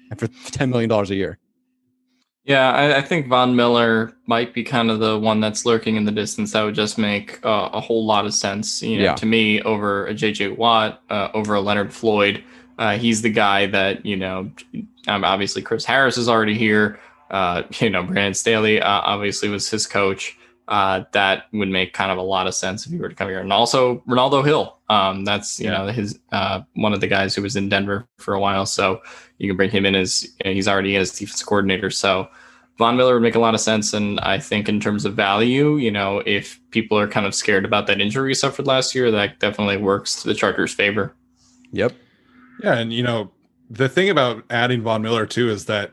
and for 10 million dollars a year. Yeah, I, I think Von Miller might be kind of the one that's lurking in the distance. That would just make uh, a whole lot of sense, you know, Yeah. to me over a JJ Watt, uh, over a Leonard Floyd. Uh, he's the guy that you know. Um, obviously, Chris Harris is already here. Uh, you know, Brandon Staley uh, obviously was his coach. Uh, that would make kind of a lot of sense if he were to come here, and also Renaldo Hill. Um, that's you Yeah. know his uh, one of the guys who was in Denver for a while, so you can bring him in as you know, he's already as defense coordinator. So Von Miller would make a lot of sense, and I think in terms of value, you know, if people are kind of scared about that injury he suffered last year, that definitely works to the Chargers' favor. Yep. Yeah, and you know the thing about adding Von Miller too is that,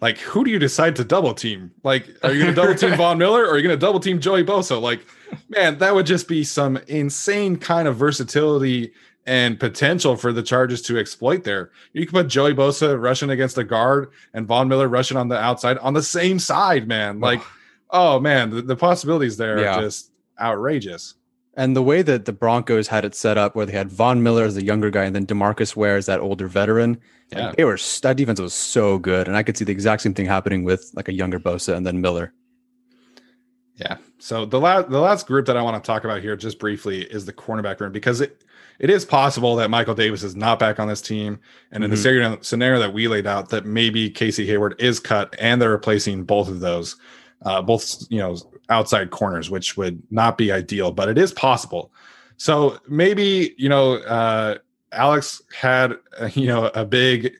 like, who do you decide to double team? Like, are you going to double team Von Miller or are you going to double team Joey Bosa? Like, man, that would just be some insane kind of versatility and potential for the Chargers to exploit there. You could put Joey Bosa rushing against a guard and Von Miller rushing on the outside on the same side, man. Like, oh man, the, the possibilities there Yeah. are just outrageous. And the way that the Broncos had it set up, where they had Von Miller as the younger guy and then Demarcus Ware as that older veteran, like, they were that defense was so good, and I could see the exact same thing happening with like a younger Bosa and then Miller. Yeah. So the last the last group that I want to talk about here just briefly is the cornerback room because it it is possible that Michael Davis is not back on this team, and in the Mhm. scenario, scenario that we laid out, that maybe Casey Hayward is cut and they're replacing both of those, uh, both you know outside corners, which would not be ideal, but it is possible. So maybe you know uh, Alex had you know a big.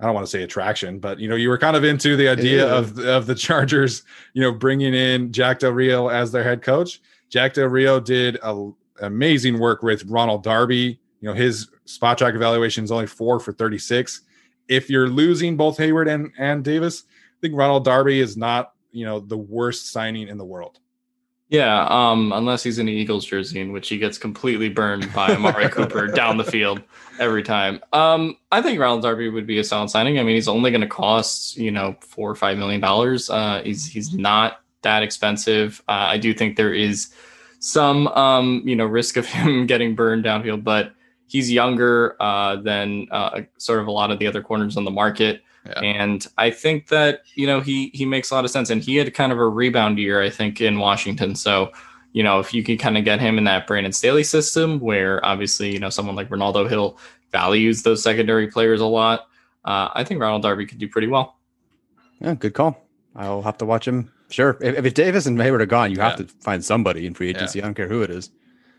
I don't want to say attraction, but you know, you were kind of into the idea Yeah. of of the Chargers, you know, bringing in Jack Del Rio as their head coach. Jack Del Rio did a, amazing work with Ronald Darby. You know, his Spotrac evaluation is only four for 36. If you're losing both Hayward and, and Davis, I think Ronald Darby is not, you know, the worst signing in the world. Yeah, um, unless he's in the Eagles jersey, in which he gets completely burned by Amari Cooper down the field every time. Um, I think Ronald Darby would be a solid signing. I mean, he's only going to cost you know four or five million dollars. Uh, he's he's not that expensive. Uh, I do think there is some um, you know risk of him getting burned downfield, but he's younger uh, than uh, sort of a lot of the other corners on the market. Yeah. And I think that, you know, he he makes a lot of sense. And he had kind of a rebound year, I think, in Washington. So, you know, if you could kind of get him in that Brandon Staley system where obviously, you know, someone like Renaldo Hill values those secondary players a lot, uh, I think Ronald Darby could do pretty well. Yeah, good call. I'll have to watch him. Sure. If, if Davis and Hayward are gone, you have Yeah. to find somebody in free agency. I don't care who it is.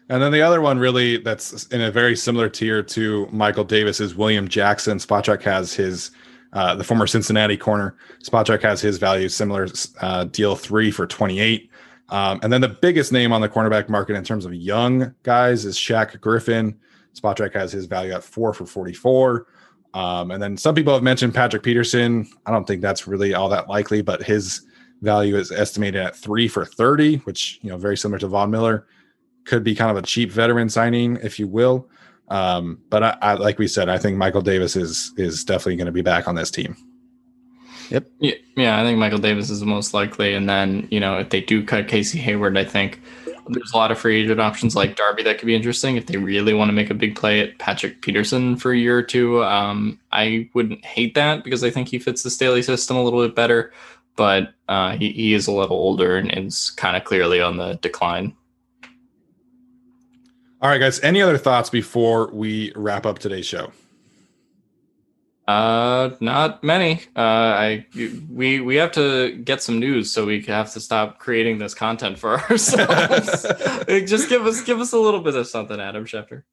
And then the other one, really, that's in a very similar tier to Michael Davis is William Jackson. Spotrac has his, uh, the former Cincinnati corner. Spotrac has his value similar uh, deal three for 28. Um, and then the biggest name on the cornerback market in terms of young guys is Shaq Griffin. Spotrac has his value at four for 44. Um, and then some people have mentioned Patrick Peterson. I don't think that's really all that likely, but his value is estimated at three for 30, which, you know, very similar to Von Miller could be kind of a cheap veteran signing, if you will. Um, but I, I, like we said, I think Michael Davis is is definitely going to be back on this team. Yeah, yeah, I think Michael Davis is the most likely. And then, you know, if they do cut Casey Hayward, I think there's a lot of free agent options like Darby that could be interesting if they really want to make a big play at Patrick Peterson for a year or two. Um, I wouldn't hate that because I think he fits the Staley system a little bit better. But uh, he, he is a little older and is kind of clearly on the decline. All right, guys. Any other thoughts before we wrap up today's show? Uh, not many. Uh, I we we have to get some news, so we have to stop creating this content for ourselves. Just give us give us a little bit of something, Adam Schefter.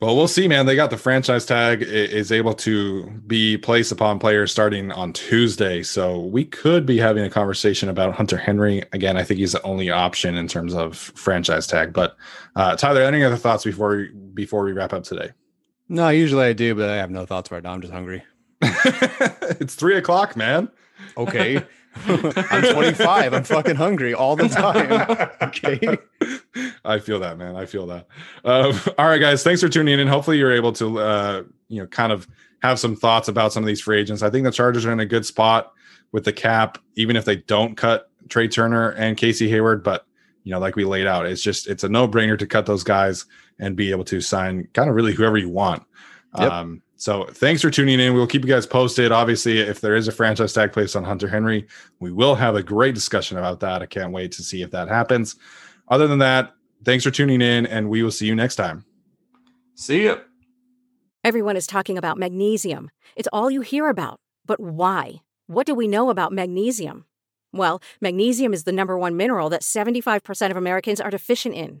Well, we'll see, man. They got the franchise tag is able to be placed upon players starting on Tuesday, so we could be having a conversation about Hunter Henry again. I think he's the only option in terms of franchise tag. But uh, Tyler, any other thoughts before we, before we wrap up today? No, usually I do, but I have no thoughts right now. I'm just hungry. it's three o'clock, man. Okay. I'm 25. I'm fucking hungry all the time. Okay. I feel that, man. I feel that. Uh, all right, guys. Thanks for tuning in. Hopefully, you're able to, uh, you know, kind of have some thoughts about some of these free agents. I think the Chargers are in a good spot with the cap, even if they don't cut Trai Turner and Casey Hayward. But you know, like we laid out, it's just it's a no brainer to cut those guys and be able to sign kind of really whoever you want. Yep. Um, so thanks for tuning in. We'll keep you guys posted. Obviously, if there is a franchise tag placed on Hunter Henry, we will have a great discussion about that. I can't wait to see if that happens. Other than that, thanks for tuning in, and we will see you next time. See ya. Everyone is talking about magnesium. It's all you hear about. But why? What do we know about magnesium? Well, magnesium is the number one mineral that 75% of Americans are deficient in.